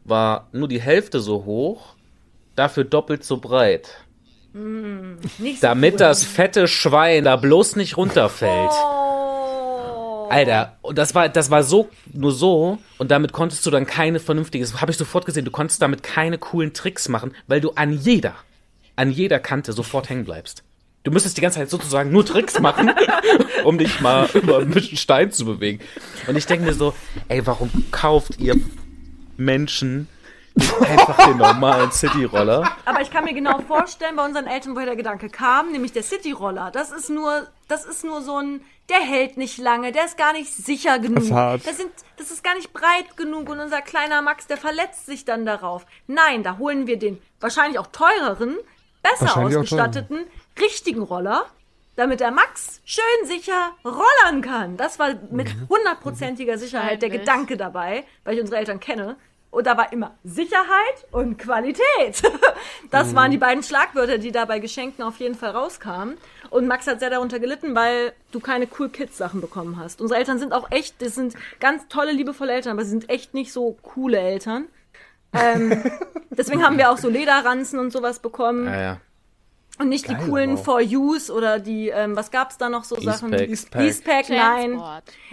war nur die Hälfte so hoch, dafür doppelt so breit. Mm, so damit cool. das fette Schwein da bloß nicht runterfällt. Oh. Alter, und das war, das war so, nur so, und damit konntest du dann keine vernünftige, das habe ich sofort gesehen, du konntest damit keine coolen Tricks machen, weil du an jeder, an jeder Kante sofort hängen bleibst. Du müsstest die ganze Zeit sozusagen nur Tricks machen, um dich mal über ein bisschen Stein zu bewegen. Und ich denke mir so, ey, warum kauft ihr Menschen einfach den normalen City-Roller. Aber ich kann mir genau vorstellen, bei unseren Eltern, woher der Gedanke kam, nämlich der City-Roller. Das ist nur, das ist nur so ein, der hält nicht lange, der ist gar nicht sicher genug. Das, sind, das ist gar nicht breit genug und unser kleiner Max, der verletzt sich dann darauf. Nein, da holen wir den wahrscheinlich auch teureren, besser ausgestatteten, richtigen Roller, damit der Max schön sicher rollern kann. Das war mit mhm. hundertprozentiger Sicherheit der Gedanke dabei, weil ich unsere Eltern kenne. Und da war immer Sicherheit und Qualität. Das mhm. waren die beiden Schlagwörter, die da bei Geschenken auf jeden Fall rauskamen. Und Max hat sehr darunter gelitten, weil du keine Cool Kids Sachen bekommen hast. Unsere Eltern sind auch echt, das sind ganz tolle, liebevolle Eltern, aber sie sind echt nicht so coole Eltern. Ähm, deswegen haben wir auch so Lederranzen und sowas bekommen. Ja, ja. Und nicht Geil, die coolen For Yous oder die, ähm, was gab's da noch so Sachen? Eastpack, Eastpack nein.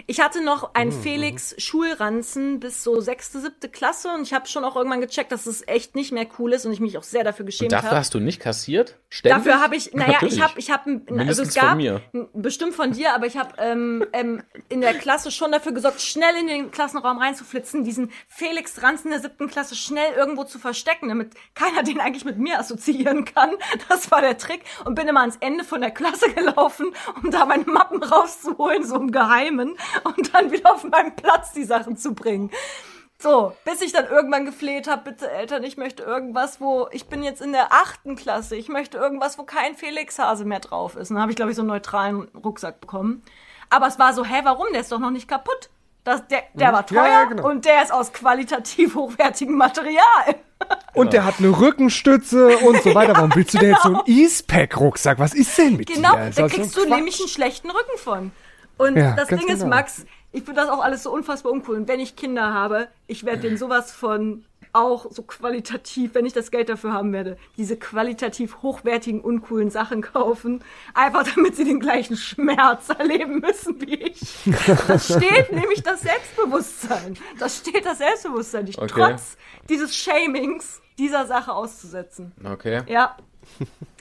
Ich hatte noch ein mhm. Felix Schulranzen bis so sechste, siebte Klasse und ich habe schon auch irgendwann gecheckt, dass es echt nicht mehr cool ist und ich mich auch sehr dafür geschämt habe. Dafür hab. hast du nicht kassiert? Ständig? Dafür habe ich, naja, Natürlich. ich habe, ich habe, also es gab von mir. bestimmt von dir, aber ich habe ähm, ähm, in der Klasse schon dafür gesorgt, schnell in den Klassenraum reinzuflitzen, diesen Felix Ranzen der siebten Klasse schnell irgendwo zu verstecken, damit keiner den eigentlich mit mir assoziieren kann. Das war der der Trick und bin immer ans Ende von der Klasse gelaufen, um da meine Mappen rauszuholen, so im Geheimen und dann wieder auf meinen Platz die Sachen zu bringen. So, bis ich dann irgendwann gefleht habe, bitte Eltern, ich möchte irgendwas, wo ich bin jetzt in der achten Klasse, ich möchte irgendwas, wo kein Felix Hase mehr drauf ist. Und dann habe ich, glaube ich, so einen neutralen Rucksack bekommen. Aber es war so, hä, warum? Der ist doch noch nicht kaputt. Das, der, der hm? war teuer ja, genau. und der ist aus qualitativ hochwertigem Material. Und der hat eine Rückenstütze und so weiter. Warum willst du denn jetzt so einen E-Pack-Rucksack? Was ist denn mit genau, dir? Genau, da kriegst du nämlich einen schlechten Rücken von. Und ja, das Ding genau. ist, Max, ich finde das auch alles so unfassbar uncool. Und wenn ich Kinder habe, ich werde denen sowas von auch so qualitativ, wenn ich das Geld dafür haben werde, diese qualitativ hochwertigen, uncoolen Sachen kaufen, einfach damit sie den gleichen Schmerz erleben müssen wie ich. Das steht nämlich das Selbstbewusstsein. Das steht das Selbstbewusstsein, dich okay. trotz dieses Shamings dieser Sache auszusetzen. Okay. Ja.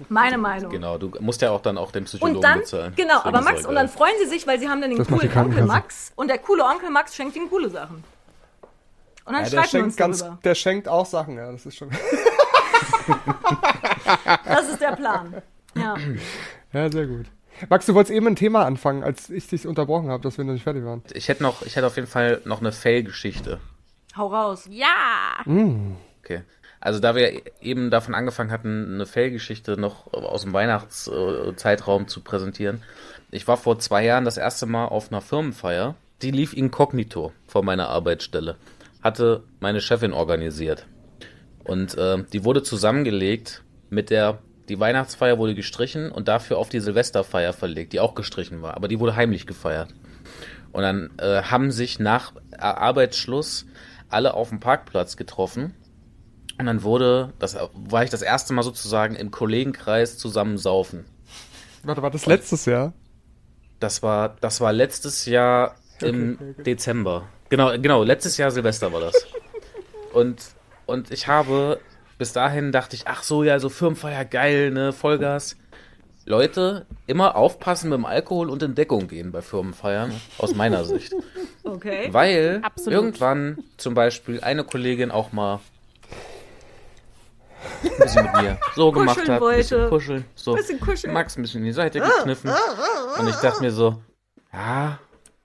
Meine Meinung. Genau, du musst ja auch dann auch den Psychologen und dann, bezahlen. Genau, aber Max, und dann freuen sie sich, weil sie haben dann den das coolen Onkel Max und der coole Onkel Max schenkt ihnen coole Sachen. Und dann ja, der schenkt ganz, darüber. Der schenkt auch Sachen, ja, das ist schon. das ist der Plan. Ja. Ja, sehr gut. Max, du wolltest eben ein Thema anfangen, als ich dich unterbrochen habe, dass wir noch nicht fertig waren. Ich hätte noch, ich hätte auf jeden Fall noch eine Fail-Geschichte. Hau raus. Ja! Mm. Okay. Also da wir eben davon angefangen hatten, eine Fail-Geschichte noch aus dem Weihnachtszeitraum zu präsentieren. Ich war vor zwei Jahren das erste Mal auf einer Firmenfeier. Die lief inkognito vor meiner Arbeitsstelle hatte meine Chefin organisiert. Und äh, die wurde zusammengelegt mit der, die Weihnachtsfeier wurde gestrichen und dafür auf die Silvesterfeier verlegt, die auch gestrichen war, aber die wurde heimlich gefeiert. Und dann äh, haben sich nach Arbeitsschluss alle auf dem Parkplatz getroffen. Und dann wurde, das war ich das erste Mal sozusagen im Kollegenkreis zusammen saufen. Warte, war das letztes Jahr? Das war, das war letztes Jahr im okay, okay. Dezember. Genau, genau, letztes Jahr Silvester war das. und, und ich habe, bis dahin dachte ich, ach so, ja, so Firmenfeier, geil, ne, Vollgas. Leute, immer aufpassen mit dem Alkohol und in Deckung gehen bei Firmenfeiern, aus meiner Sicht. Okay. Weil Absolut. irgendwann zum Beispiel eine Kollegin auch mal ein bisschen mit mir so gemacht hat, ein bisschen kuscheln, so bisschen kuscheln. Max ein bisschen in die Seite gekniffen und ich dachte mir so, ja,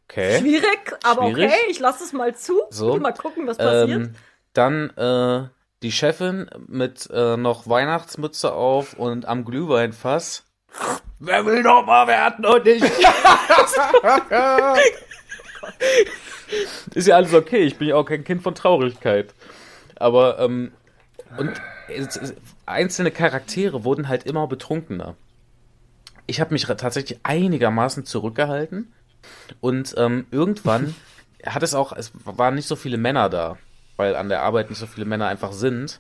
okay. Schwierig, aber Schwierig. okay, ich lasse es mal zu. So. Mal gucken, was passiert. Ähm, dann äh, die Chefin mit äh, noch Weihnachtsmütze auf und am Glühweinfass. Wer will noch mal werden und ich? Ist ja alles okay, ich bin ja auch kein Kind von Traurigkeit. Aber, ähm, und einzelne Charaktere wurden halt immer betrunkener. Ich habe mich tatsächlich einigermaßen zurückgehalten und ähm, irgendwann hat es auch, es waren nicht so viele Männer da, weil an der Arbeit nicht so viele Männer einfach sind.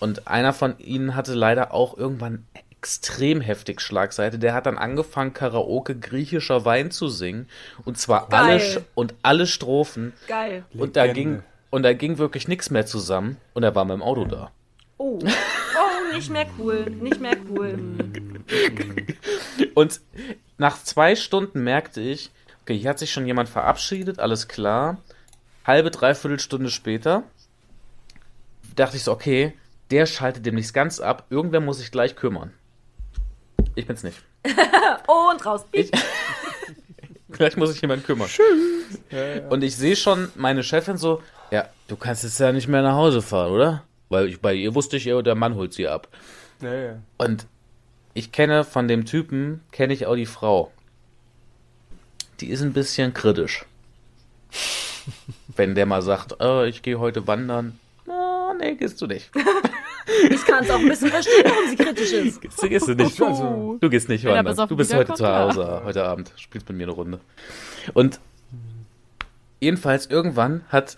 Und einer von ihnen hatte leider auch irgendwann extrem heftig Schlagseite. Der hat dann angefangen, Karaoke griechischer Wein zu singen. Und zwar Geil. alle und alle Strophen. Geil. Und da ging und da ging wirklich nichts mehr zusammen. Und er war mit dem Auto da. Oh. Oh, nicht mehr cool. Nicht mehr cool. und nach zwei Stunden merkte ich, okay, hier hat sich schon jemand verabschiedet, alles klar. Halbe, dreiviertel Stunde später dachte ich so, okay, der schaltet demnächst ganz ab. Irgendwer muss sich gleich kümmern. Ich bin's nicht. Und raus. Ich, Vielleicht muss sich jemand kümmern. Tschüss. Ja, ja. Und ich sehe schon meine Chefin so, ja, du kannst jetzt ja nicht mehr nach Hause fahren, oder? Weil ich, bei ihr wusste ich ja, der Mann holt sie ab. Ja, ja. Und ich kenne von dem Typen, kenne ich auch die Frau. Die ist ein bisschen kritisch. Wenn der mal sagt, oh, ich gehe heute wandern. Na, nee, gehst du nicht. Ich kann es auch ein bisschen verstehen, warum sie kritisch ist. Gehst, du, gehst du nicht. Also, du gehst nicht wandern. Du bist heute zu Hause, ja. heute Abend. Spielst mit mir eine Runde. Und jedenfalls irgendwann hat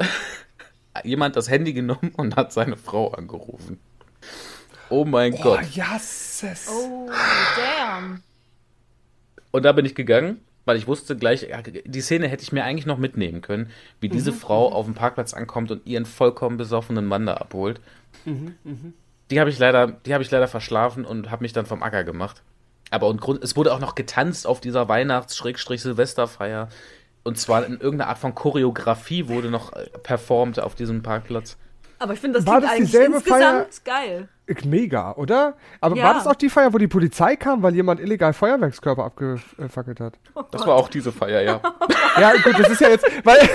jemand das Handy genommen und hat seine Frau angerufen. Oh mein oh, Gott. Yes. Oh, damn. Und da bin ich gegangen, weil ich wusste gleich, die Szene hätte ich mir eigentlich noch mitnehmen können, wie diese mhm. Frau auf dem Parkplatz ankommt und ihren vollkommen besoffenen Mann da abholt. Mhm, mh. Die habe ich leider, die habe ich leider verschlafen und habe mich dann vom Acker gemacht. Aber und Grund, es wurde auch noch getanzt auf dieser Weihnachts-Silvesterfeier. Und zwar in irgendeiner Art von Choreografie wurde noch äh, performt auf diesem Parkplatz. Aber ich finde, das war das eigentlich dieselbe Feier? geil. Mega, oder? Aber ja. war das auch die Feier, wo die Polizei kam, weil jemand illegal Feuerwerkskörper abgefackelt hat? Oh das war auch diese Feier, ja. ja, gut, das ist ja jetzt, weil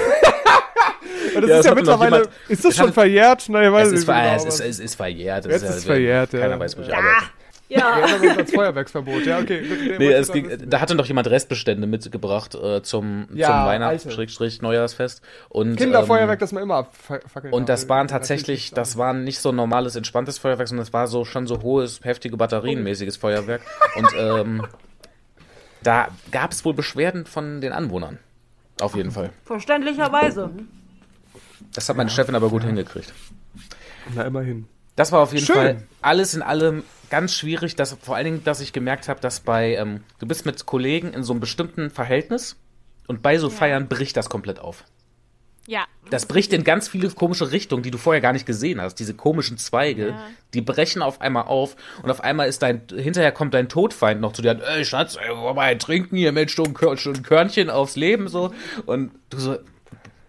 Und das ja, ist ja mittlerweile, jemand, ist das schon verjährt? Nein, weiß es, ist, genau, es, ist, es ist verjährt. Jetzt ist, ist verjährt, ja. Keiner weiß, wo ich ja. arbeite. Ja. ja als Feuerwerksverbot, ja, okay. Nee, es ging, da hatte noch jemand Restbestände mitgebracht äh, zum, ja, zum Weihnachts-Neujahrsfest. Kinderfeuerwerk, ähm, das man immer abfackeln Und das waren tatsächlich, das war nicht so normales, entspanntes Feuerwerk, sondern das war so schon so hohes, heftige Batterienmäßiges Feuerwerk. Und ähm, da gab es wohl Beschwerden von den Anwohnern. Auf jeden Fall. Verständlicherweise. Das hat meine ja. Chefin aber gut hingekriegt. Na, immerhin. Das war auf jeden Schön. Fall alles in allem ganz schwierig, dass, vor allen Dingen, dass ich gemerkt habe, dass bei, ähm, du bist mit Kollegen in so einem bestimmten Verhältnis und bei so ja. Feiern bricht das komplett auf. Ja. Das bricht in ganz viele komische Richtungen, die du vorher gar nicht gesehen hast. Diese komischen Zweige, ja. die brechen auf einmal auf und auf einmal ist dein, hinterher kommt dein Todfeind noch zu dir, ey Schatz, ey, wollen wir ein trinken hier, Mensch, du ein Körnchen aufs Leben, so. Und du so,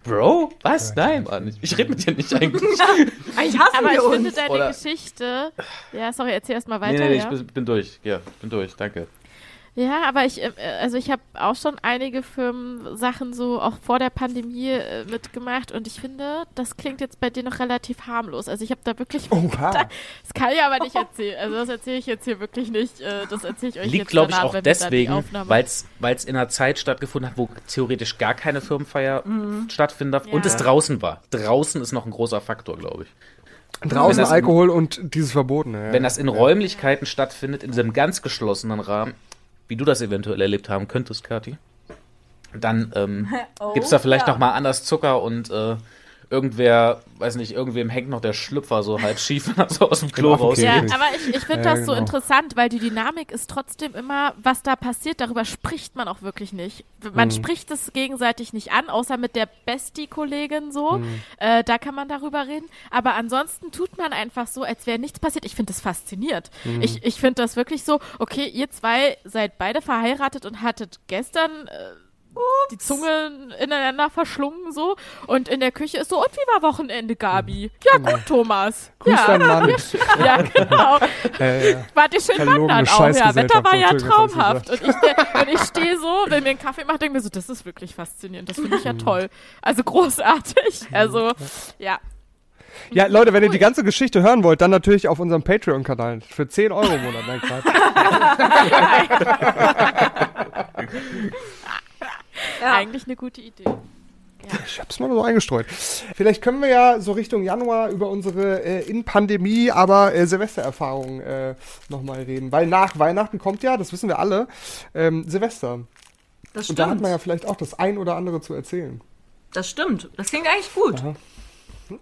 Bro? Was? Nein, Mann. Ich rede mit dir nicht eigentlich. eigentlich hassen Aber wir ich uns. finde deine Oder Geschichte. Ja, sorry, erzähl erst mal weiter. Nee, nee, ja? ich bin durch. Ja, ich bin durch. Danke. Ja, aber ich, äh, also ich habe auch schon einige Firmen-Sachen so auch vor der Pandemie äh, mitgemacht und ich finde, das klingt jetzt bei dir noch relativ harmlos. Also ich habe da wirklich, Oha. das kann ich aber nicht erzählen. Also das erzähle ich jetzt hier wirklich nicht. Äh, das erzähle ich euch Liegt, glaube ich, auch deswegen, weil es in einer Zeit stattgefunden hat, wo theoretisch gar keine Firmenfeier mhm. stattfinden darf ja. und es draußen war. Draußen ist noch ein großer Faktor, glaube ich. Draußen Alkohol in, und dieses Verbotene. Ja. Wenn das in Räumlichkeiten stattfindet, in diesem ganz geschlossenen Rahmen, wie du das eventuell erlebt haben könntest, Kati. dann ähm, oh, gibt es da vielleicht ja. noch mal anders Zucker und äh, irgendwer, weiß nicht, irgendwem hängt noch der Schlüpfer so halb schief so aus dem Klo raus. Ja, aber ich, ich finde ja, das genau. so interessant, weil die Dynamik ist trotzdem immer, was da passiert, darüber spricht man auch wirklich nicht. Man mhm. spricht es gegenseitig nicht an, außer mit der Bestie-Kollegin so. Mhm. Äh, da kann man darüber reden. Aber ansonsten tut man einfach so, als wäre nichts passiert. Ich finde das fasziniert. Mhm. Ich, ich finde das wirklich so, okay, ihr zwei seid beide verheiratet und hattet gestern. Äh, Ups. die Zunge ineinander verschlungen so und in der Küche ist so, und wie war Wochenende, Gabi? Ja genau. gut, Thomas. Grüß ja, Mann. Ja, genau. äh, Wart ihr schön wandern auch, ja. Wetter war ja traumhaft. Und ich, und ich stehe so, wenn mir einen Kaffee macht, denke mir so, das ist wirklich faszinierend, das finde ich ja mhm. toll. Also großartig. Also, ja. Ja, Leute, wenn ihr die ganze Geschichte hören wollt, dann natürlich auf unserem Patreon-Kanal. Für 10 Euro im Monat. Nein, Ja. Eigentlich eine gute Idee. Ja. Ich hab's mal so eingestreut. Vielleicht können wir ja so Richtung Januar über unsere äh, in Pandemie, aber äh, Silvestererfahrungen äh, nochmal reden. Weil nach Weihnachten kommt ja, das wissen wir alle, ähm, Silvester. Das stimmt. Und da hat man ja vielleicht auch das ein oder andere zu erzählen. Das stimmt. Das klingt eigentlich gut. Aha.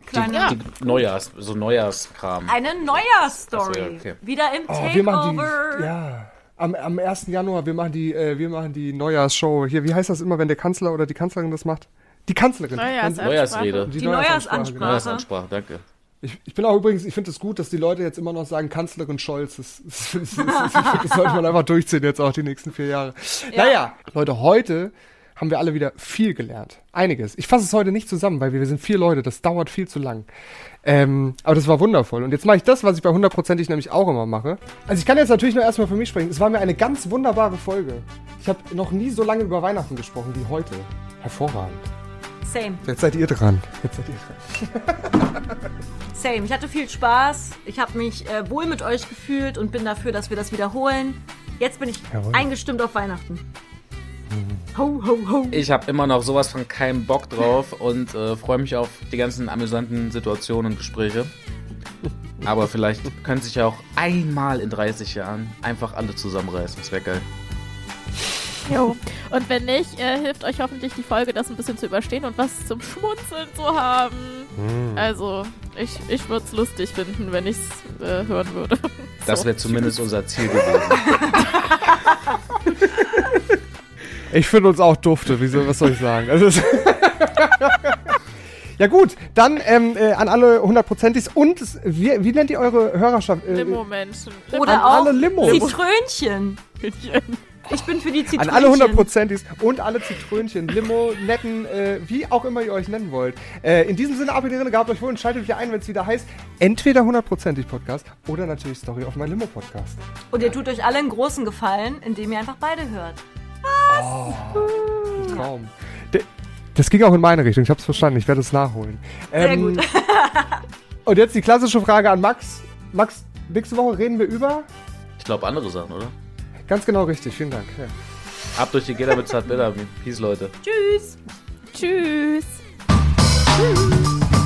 Kleine die, die Neujahrs, so Neujahrskram. Eine Neujahrsstory. Okay. Wieder im oh, Takeover. ja am, am 1. Januar, wir machen die, äh, wir machen die Neujahrsshow. Hier, wie heißt das immer, wenn der Kanzler oder die Kanzlerin das macht? Die Kanzlerin. Neujahrsrede. Die, die Neujahrsansprache. Neujahrsansprache, danke. Ich, ich, bin auch übrigens, ich finde es das gut, dass die Leute jetzt immer noch sagen, Kanzlerin Scholz. Das, das, das, das, sollte man einfach durchziehen jetzt auch die nächsten vier Jahre. Ja. Naja, Leute, heute haben wir alle wieder viel gelernt. Einiges. Ich fasse es heute nicht zusammen, weil wir, sind vier Leute, das dauert viel zu lang. Ähm, aber das war wundervoll. Und jetzt mache ich das, was ich bei hundertprozentig nämlich auch immer mache. Also ich kann jetzt natürlich nur erstmal für mich sprechen. Es war mir eine ganz wunderbare Folge. Ich habe noch nie so lange über Weihnachten gesprochen wie heute. Hervorragend. Same. Jetzt seid ihr dran. Jetzt seid ihr dran. Same. Ich hatte viel Spaß. Ich habe mich äh, wohl mit euch gefühlt und bin dafür, dass wir das wiederholen. Jetzt bin ich Jawohl. eingestimmt auf Weihnachten. Ho, ho, ho. Ich habe immer noch sowas von keinem Bock drauf und äh, freue mich auf die ganzen amüsanten Situationen und Gespräche. Aber vielleicht können sich ja auch einmal in 30 Jahren einfach alle zusammenreißen. Das wäre geil. Jo. Und wenn nicht, äh, hilft euch hoffentlich die Folge, das ein bisschen zu überstehen und was zum Schmunzeln zu haben. Hm. Also, ich, ich würde es lustig finden, wenn ich es äh, hören würde. Das wäre zumindest unser Ziel gewesen. Ich finde uns auch dufte. Wieso, was soll ich sagen? Also ja gut, dann ähm, äh, an alle hundertprozentig und wie, wie nennt ihr eure Hörerschaft? Äh, Limo-Menschen. Oder auch alle Limo. Zitrönchen. Ich bin für die Zitrönchen. An alle hundertprozentig und alle Zitrönchen, Limo, Netten, äh, wie auch immer ihr euch nennen wollt. Äh, in diesem Sinne, Abonnierende, gehabt euch wohl und schaltet wieder ein, wenn es wieder heißt, entweder hundertprozentig Podcast oder natürlich Story auf mein Limo Podcast. Und ihr tut euch alle einen großen Gefallen, indem ihr einfach beide hört. Was? Oh, Traum. Das ging auch in meine Richtung, ich hab's verstanden, ich werde es nachholen. Sehr ähm, gut. und jetzt die klassische Frage an Max. Max, nächste Woche reden wir über? Ich glaube andere Sachen, oder? Ganz genau richtig, vielen Dank. Ja. Ab durch die Gitter mit Zartbitter. Peace, Leute. Tschüss. Tschüss. Tschüss.